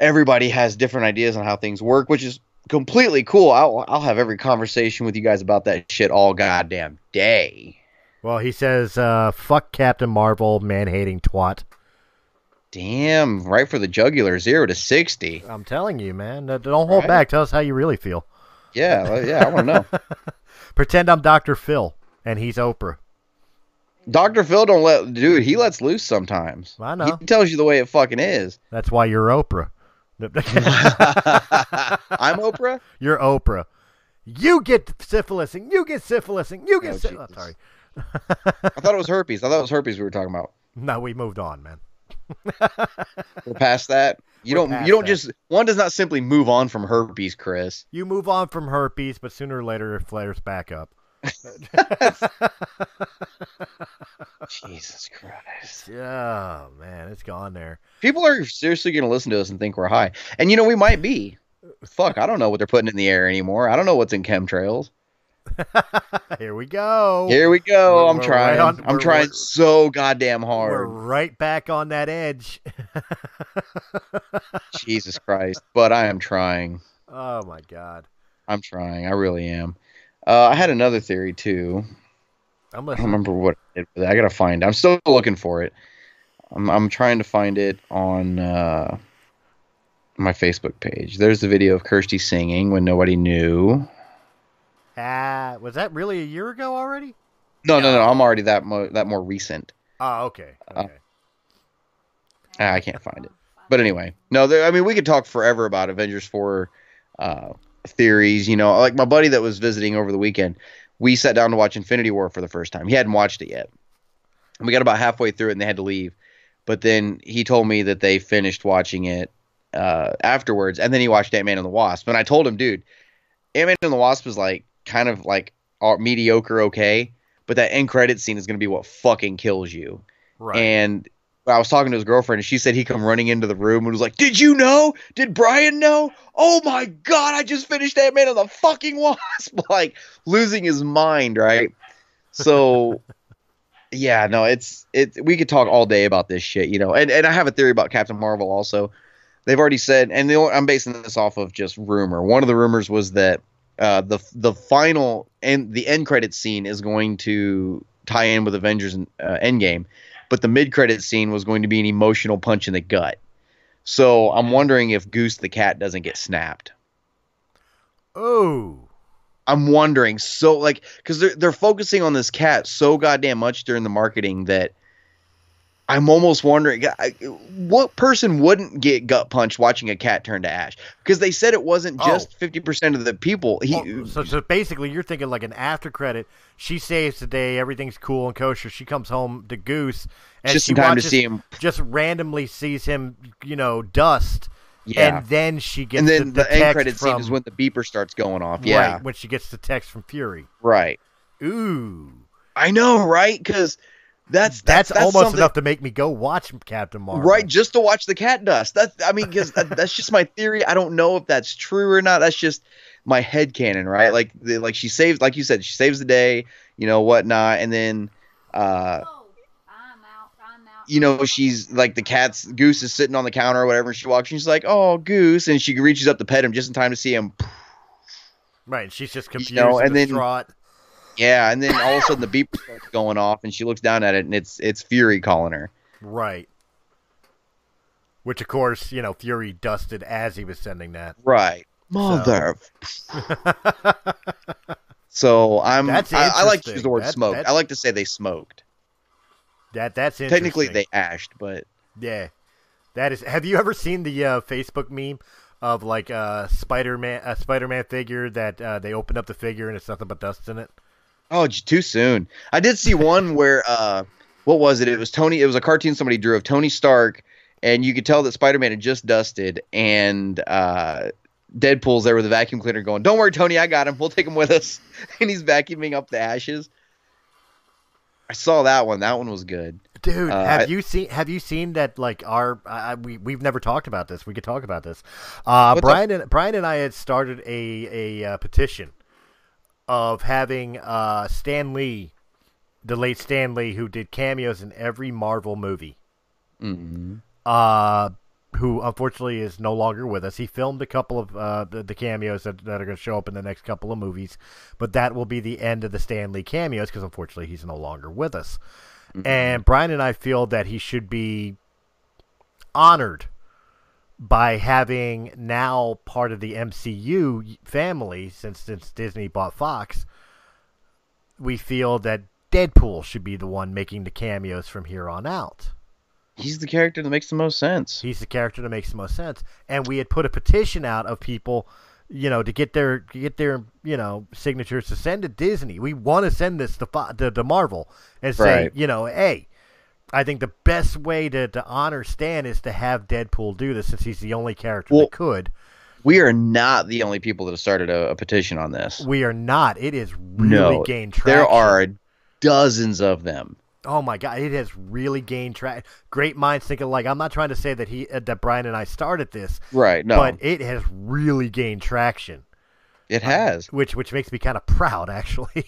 everybody has different ideas on how things work, which is completely cool. I'll I'll have every conversation with you guys about that shit all goddamn day. Well, he says, uh, "Fuck Captain Marvel, man hating twat." Damn, right for the jugular, zero to sixty. I'm telling you, man. Don't hold Right. back. Tell us how you really feel. Yeah, well, yeah, I want to know. Pretend I'm Dr. Phil and he's Oprah. Doctor Phil don't let dude. He lets loose sometimes. I know. He tells you the way it fucking is. That's why you're Oprah. I'm Oprah. you're Oprah. You get syphilis and you get syphilis and you get Oh, syphilis. Jesus. sorry. I thought it was herpes. I thought it was herpes we were talking about. No, we moved on, man. We're past that. You We're don't. You don't that. just. One does not simply move on from herpes, Chris. You move on from herpes, but sooner or later it flares back up. Jesus Christ. Yeah, man, it's gone there. People are seriously going to listen to us and think we're high, and you know we might be. Fuck, I don't know what they're putting in the air anymore. I don't know what's in chemtrails. Here we go. Here we go. We're- I'm we're trying. right on- I'm trying so goddamn hard. We're hard. right back on that edge. Jesus Christ. But I am trying. oh my god. I'm trying. I really am. Uh, I had another theory too. I'm I don't remember what it, I gotta find. I'm still looking for it. I'm I'm trying to find it on uh, my Facebook page. There's the video of Kirsty singing when nobody knew. Ah, was that really a year ago already? No, no, no. I'm already that mo- that more recent. Oh, okay. Uh, Okay. Ah, I can't find it. But anyway, no. There, I mean, we could talk forever about Avengers Four uh, theories. You know, like my buddy that was visiting over the weekend. We sat down to watch Infinity War for the first time. He hadn't watched it yet. And we got about halfway through it and they had to leave. But then he told me that they finished watching it uh, afterwards, and then he watched Ant Man and the Wasp. And I told him, dude, Ant Man and the Wasp was like kind of like uh, mediocre, okay, but that end credit scene is gonna be what fucking kills you. Right. And I was talking to his girlfriend, and she said he come running into the room and was like, "Did you know? Did Brian know? Oh my god, I just finished Ant Man and the fucking Wasp!" like losing his mind, right? So, yeah, no, it's it. We could talk all day about this shit, you know. And and I have a theory about Captain Marvel also. They've already said, and I'm basing this off of just rumor. One of the rumors was that uh, the the final and the end credit scene is going to tie in with Avengers uh, Endgame, but the mid credit scene was going to be an emotional punch in the gut. So I'm wondering if Goose the cat doesn't get snapped. oh. I'm wondering so like because they're they're focusing on this cat so goddamn much during the marketing that I'm almost wondering what person wouldn't get gut punched watching a cat turn to ash because they said it wasn't Oh. just fifty percent of the people. He Oh, so, so basically, you're thinking like an after credit. She saves the day, everything's cool and kosher. She comes home to Goose, and just she in time watches, to see him. Just randomly sees him, you know, dust, Yeah, and then she gets and then the, the, the, end credit from, scene is when the beeper starts going off. Yeah, right, when she gets the text from Fury. right. Ooh, I know, right? Because that's that's, that's, almost something- enough to make me go watch Captain Marvel. Right, just to watch the cat dust. That's I mean, because that, that's just my theory. I don't know if that's true or not. That's just my head canon, right? Like, the, like she saves, like you said, she saves the day, you know, whatnot, and then, uh, you know, she's like the cat's goose is sitting on the counter or whatever. And she walks, and she's like, "Oh, goose," and she reaches up to pet him just in time to see him. Right, and she's just confused know, and and then- distraught. Yeah, and then all of a sudden the beeper starts going off, and she looks down at it, and it's it's Fury calling her. Right. Which, of course, you know, Fury dusted as he was sending that. Right. Mother. So I'm. That's I, I like to use the word That- smoked. that- I like to say they smoked. That that's interesting. Technically, they ashed, but Yeah, that is. Have you ever seen the uh, Facebook meme of like uh, Spider Man, a Spider Man figure that uh, they opened up the figure and it's nothing but dust in it? Oh, too soon. I did see one where uh, what was it? It was Tony. It was a cartoon somebody drew of Tony Stark, and you could tell that Spider Man had just dusted, and uh, Deadpool's there with a vacuum cleaner going, "Don't worry, Tony, I got him. We'll take him with us." and he's vacuuming up the ashes. I saw that one. That one was good. Dude, Uh, have I- you seen? Have you seen that? Like our, I, we we've never talked about this. We could talk about this. Uh, Brian and Brian and I had started a a uh, petition of having uh, Stan Lee, the late Stan Lee, who did cameos in every Marvel movie. Mm-hmm. uh, who unfortunately is no longer with us. He filmed a couple of uh, the, the cameos that, that are going to show up in the next couple of movies, but that will be the end of the Stan Lee cameos because unfortunately he's no longer with us. And Brian and I feel that he should be honored by having now part of the MCU family since since Disney bought Fox. We feel that Deadpool should be the one making the cameos from here on out. He's the character that makes the most sense. He's the character that makes the most sense. And we had put a petition out of people, you know, to get their get their you know signatures to send to Disney. We want to send this to, to to Marvel and say, Right. you know, hey, I think the best way to, to honor Stan is to have Deadpool do this since he's the only character Well- that could. We are not the only people that have started a, a petition on this. We are not. It is really no, gained traction. there are dozens of them. Oh my god, it has really gained traction. Great minds think alike. I'm not trying to say that he uh, that Brian and I started this, Right? No, but it has really gained traction. It has. which which makes me kind of proud actually.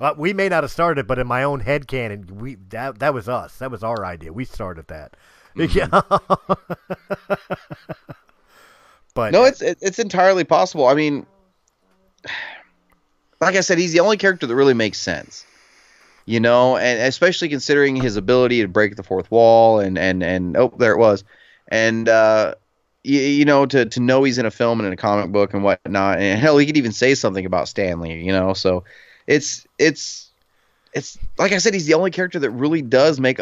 Well, we may not have started, but in my own head canon, we that that was us. That was our idea. We started that. Mm-hmm. Yeah. but No, it's it's entirely possible. I mean, like I said, he's the only character that really makes sense. You know, and especially considering his ability to break the fourth wall and and and oh, there it was, and uh, you, you know to to know he's in a film and in a comic book and whatnot, and hell, he could even say something about Stan Lee. You know, so it's it's it's like I said, he's the only character that really does make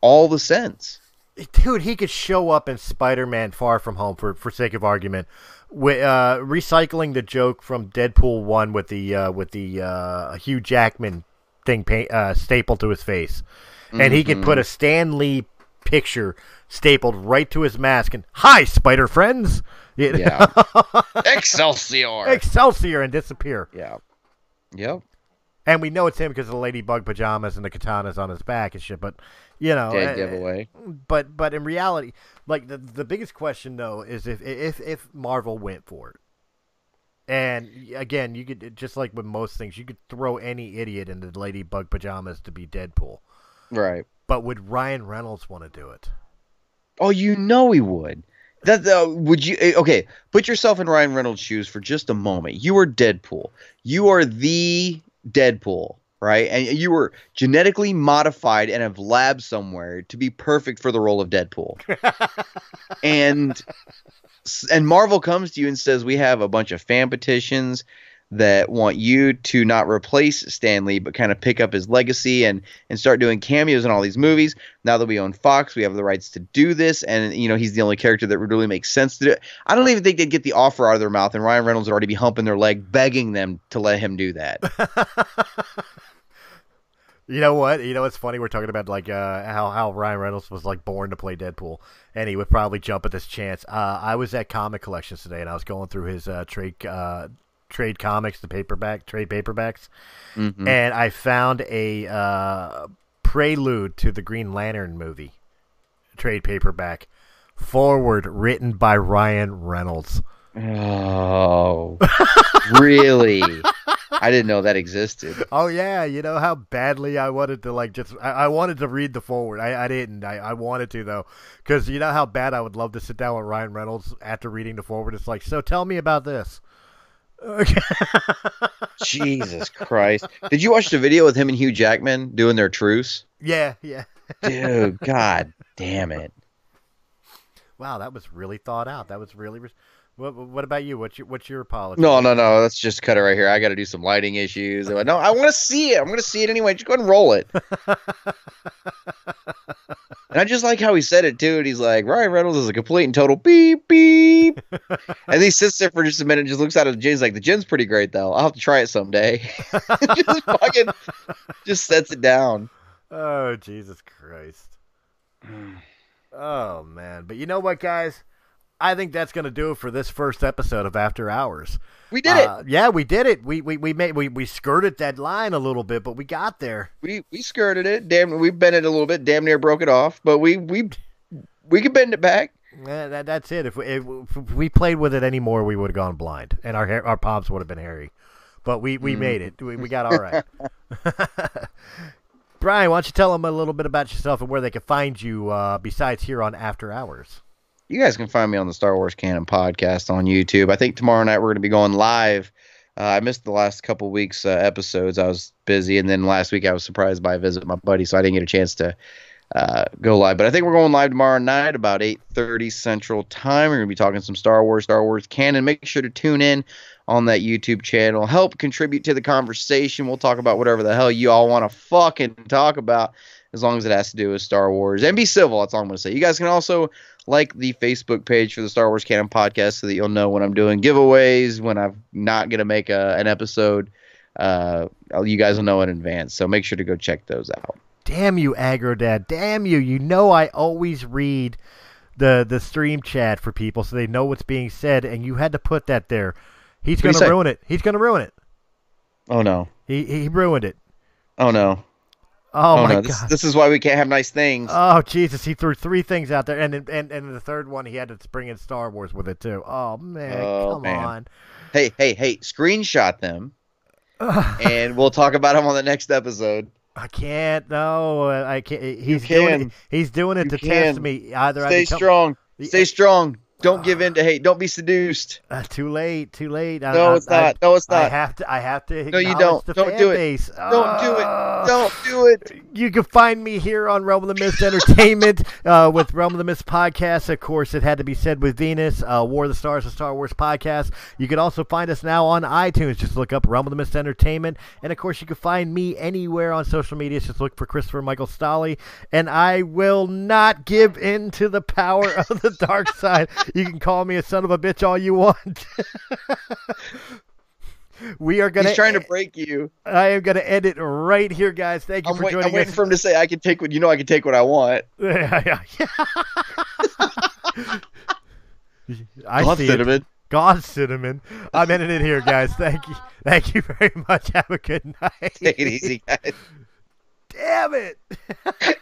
all the sense. dude, he could show up in Spider-Man: Far From Home for for sake of argument, wi- uh, recycling the joke from Deadpool one with the uh, with the uh, Hugh Jackman thing pa- uh, stapled to his face, and he could put a Stan Lee picture stapled right to his mask and "Hi, spider friends." You? Yeah. Excelsior. Excelsior and disappear. yeah. Yep. And we know it's him because of the ladybug pajamas and the katanas on his back and shit. But you know, Dead uh, giveaway. But but in reality, like the the biggest question though is if if if Marvel went for it. And again, you could just like with most things, you could throw any idiot into the ladybug pajamas to be Deadpool. Right. But would Ryan Reynolds want to do it? Oh, you know he would. That uh, would you? eh, Okay, put yourself in Ryan Reynolds' shoes for just a moment. You are Deadpool. You are the Deadpool, right? And you were genetically modified and have labs somewhere to be perfect for the role of Deadpool. and and Marvel comes to you and says, "We have a bunch of fan petitions." That want you to not replace Stan Lee, but kind of pick up his legacy and and start doing cameos in all these movies. Now that we own Fox, we have the rights to do this, and you know he's the only character that would really make sense to do it. I don't even think they'd get the offer out of their mouth, and Ryan Reynolds would already be humping their leg, begging them to let him do that. You know what? You know what's funny? We're talking about like uh, how how Ryan Reynolds was like born to play Deadpool, and he would probably jump at this chance. Uh, I was at Comic Collections today, and I was going through his uh, trade uh, trade comics, the paperback trade paperbacks, Mhm. and I found a uh, prelude to the Green Lantern movie trade paperback, forward written by Ryan Reynolds. Oh, really? I didn't know that existed. Oh yeah, you know how badly I wanted to like just I, I wanted to read the forward. I, I didn't. I, I wanted to though, because you know how bad I would love to sit down with Ryan Reynolds after reading the forward. It's like, so tell me about this. Okay. Jesus Christ! Did you watch the video with him and Hugh Jackman doing their truce? yeah, yeah. Dude, God damn it! Wow, that was really thought out. That was really. Res- what, what about you? What's your what's your apology? No, no, no. Let's just cut it right here. I got to do some lighting issues. No, I want to see it. I'm going to see it anyway. Just go ahead and roll it. and I just like how he said it too. And he's like, Ryan Reynolds is a complete and total beep beep. and he sits there for just a minute, and just looks out at the gin. He's like, the gin's pretty great though. I'll have to try it someday. just fucking, just sets it down. Oh Jesus Christ. Oh man, but you know what, guys? I think that's gonna do it for this first episode of After Hours. We did it. Uh, yeah, we did it. We we we made we, we skirted that line a little bit, but we got there. We we skirted it. Damn, we bent it a little bit. Damn near broke it off, but we we we could bend it back. Yeah, that, that's it. If we, if we played with it anymore, we would have gone blind, and our hair, our palms would have been hairy. But we, we made it. We, we got all right. Brian, why don't you tell them a little bit about yourself and where they can find you uh, besides here on After Hours? You guys can find me on the Star Wars Canon podcast on YouTube. I think tomorrow night we're going to be going live. Uh, I missed the last couple weeks uh, episodes. I was busy, and then last week I was surprised by a visit my buddy, so I didn't get a chance to uh, go live. But I think we're going live tomorrow night about 8:30 Central Time. We're going to be talking some Star Wars, Star Wars canon. Make sure to tune in on that YouTube channel. Help contribute to the conversation. We'll talk about whatever the hell you all want to fucking talk about, as long as it has to do with Star Wars. And be civil. That's all I'm going to say. You guys can also like the Facebook page for the Star Wars Canon podcast so that you'll know when I'm doing giveaways, when I'm not going to make a, an episode. Uh, you guys will know in advance. So make sure to go check those out. Damn you, Aggro Dad. Damn you. You know I always read the the stream chat for people so they know what's being said, and you had to put that there. He's going to ruin it. He's going to ruin it. Oh no. He he ruined it. Oh no. Oh, Oh, my no. god. This, is why we can't have nice things. Oh Jesus! He threw three things out there, and and and the third one he had to bring in Star Wars with it too. Oh man, Oh, come man. on! hey, hey, hey, screenshot them and we'll talk about them on the next episode. I can't. No, I can't. He's can. doing it. He's doing it You to can. test me. Either I Stay become, strong. Stay strong. Don't give in to hate. Don't be seduced. Uh, too late. Too late. I, No, I- it's not. No, it's not. I have to. I have to. No, you don't. Don't do it. Base. Don't do it. Ah. Don't do it. You can find me here on Realm of the Mist Entertainment uh, with Realm of the Mist podcast. Of course, it had to be said with Venus, uh, War of the Stars, a Star Wars podcast. You can also find us now on iTunes. Just look up Realm of the Mist Entertainment. And of course, you can find me anywhere on social media. Just look for Christopher Michael Stolly. And I will not give in to the power of the dark side. You can call me a son of a bitch all you want. we are gonna. He's trying to break you. I am gonna end it right here, guys. Thank you I'm, for wait, joining I'm waiting for him to say I can take what you know. I can take what I want. Yeah, yeah, yeah. I God, see it. cinnamon. God, cinnamon. I'm ending it here, guys. Thank you. Thank you very much. Have a good night. Take it easy, guys. Damn it.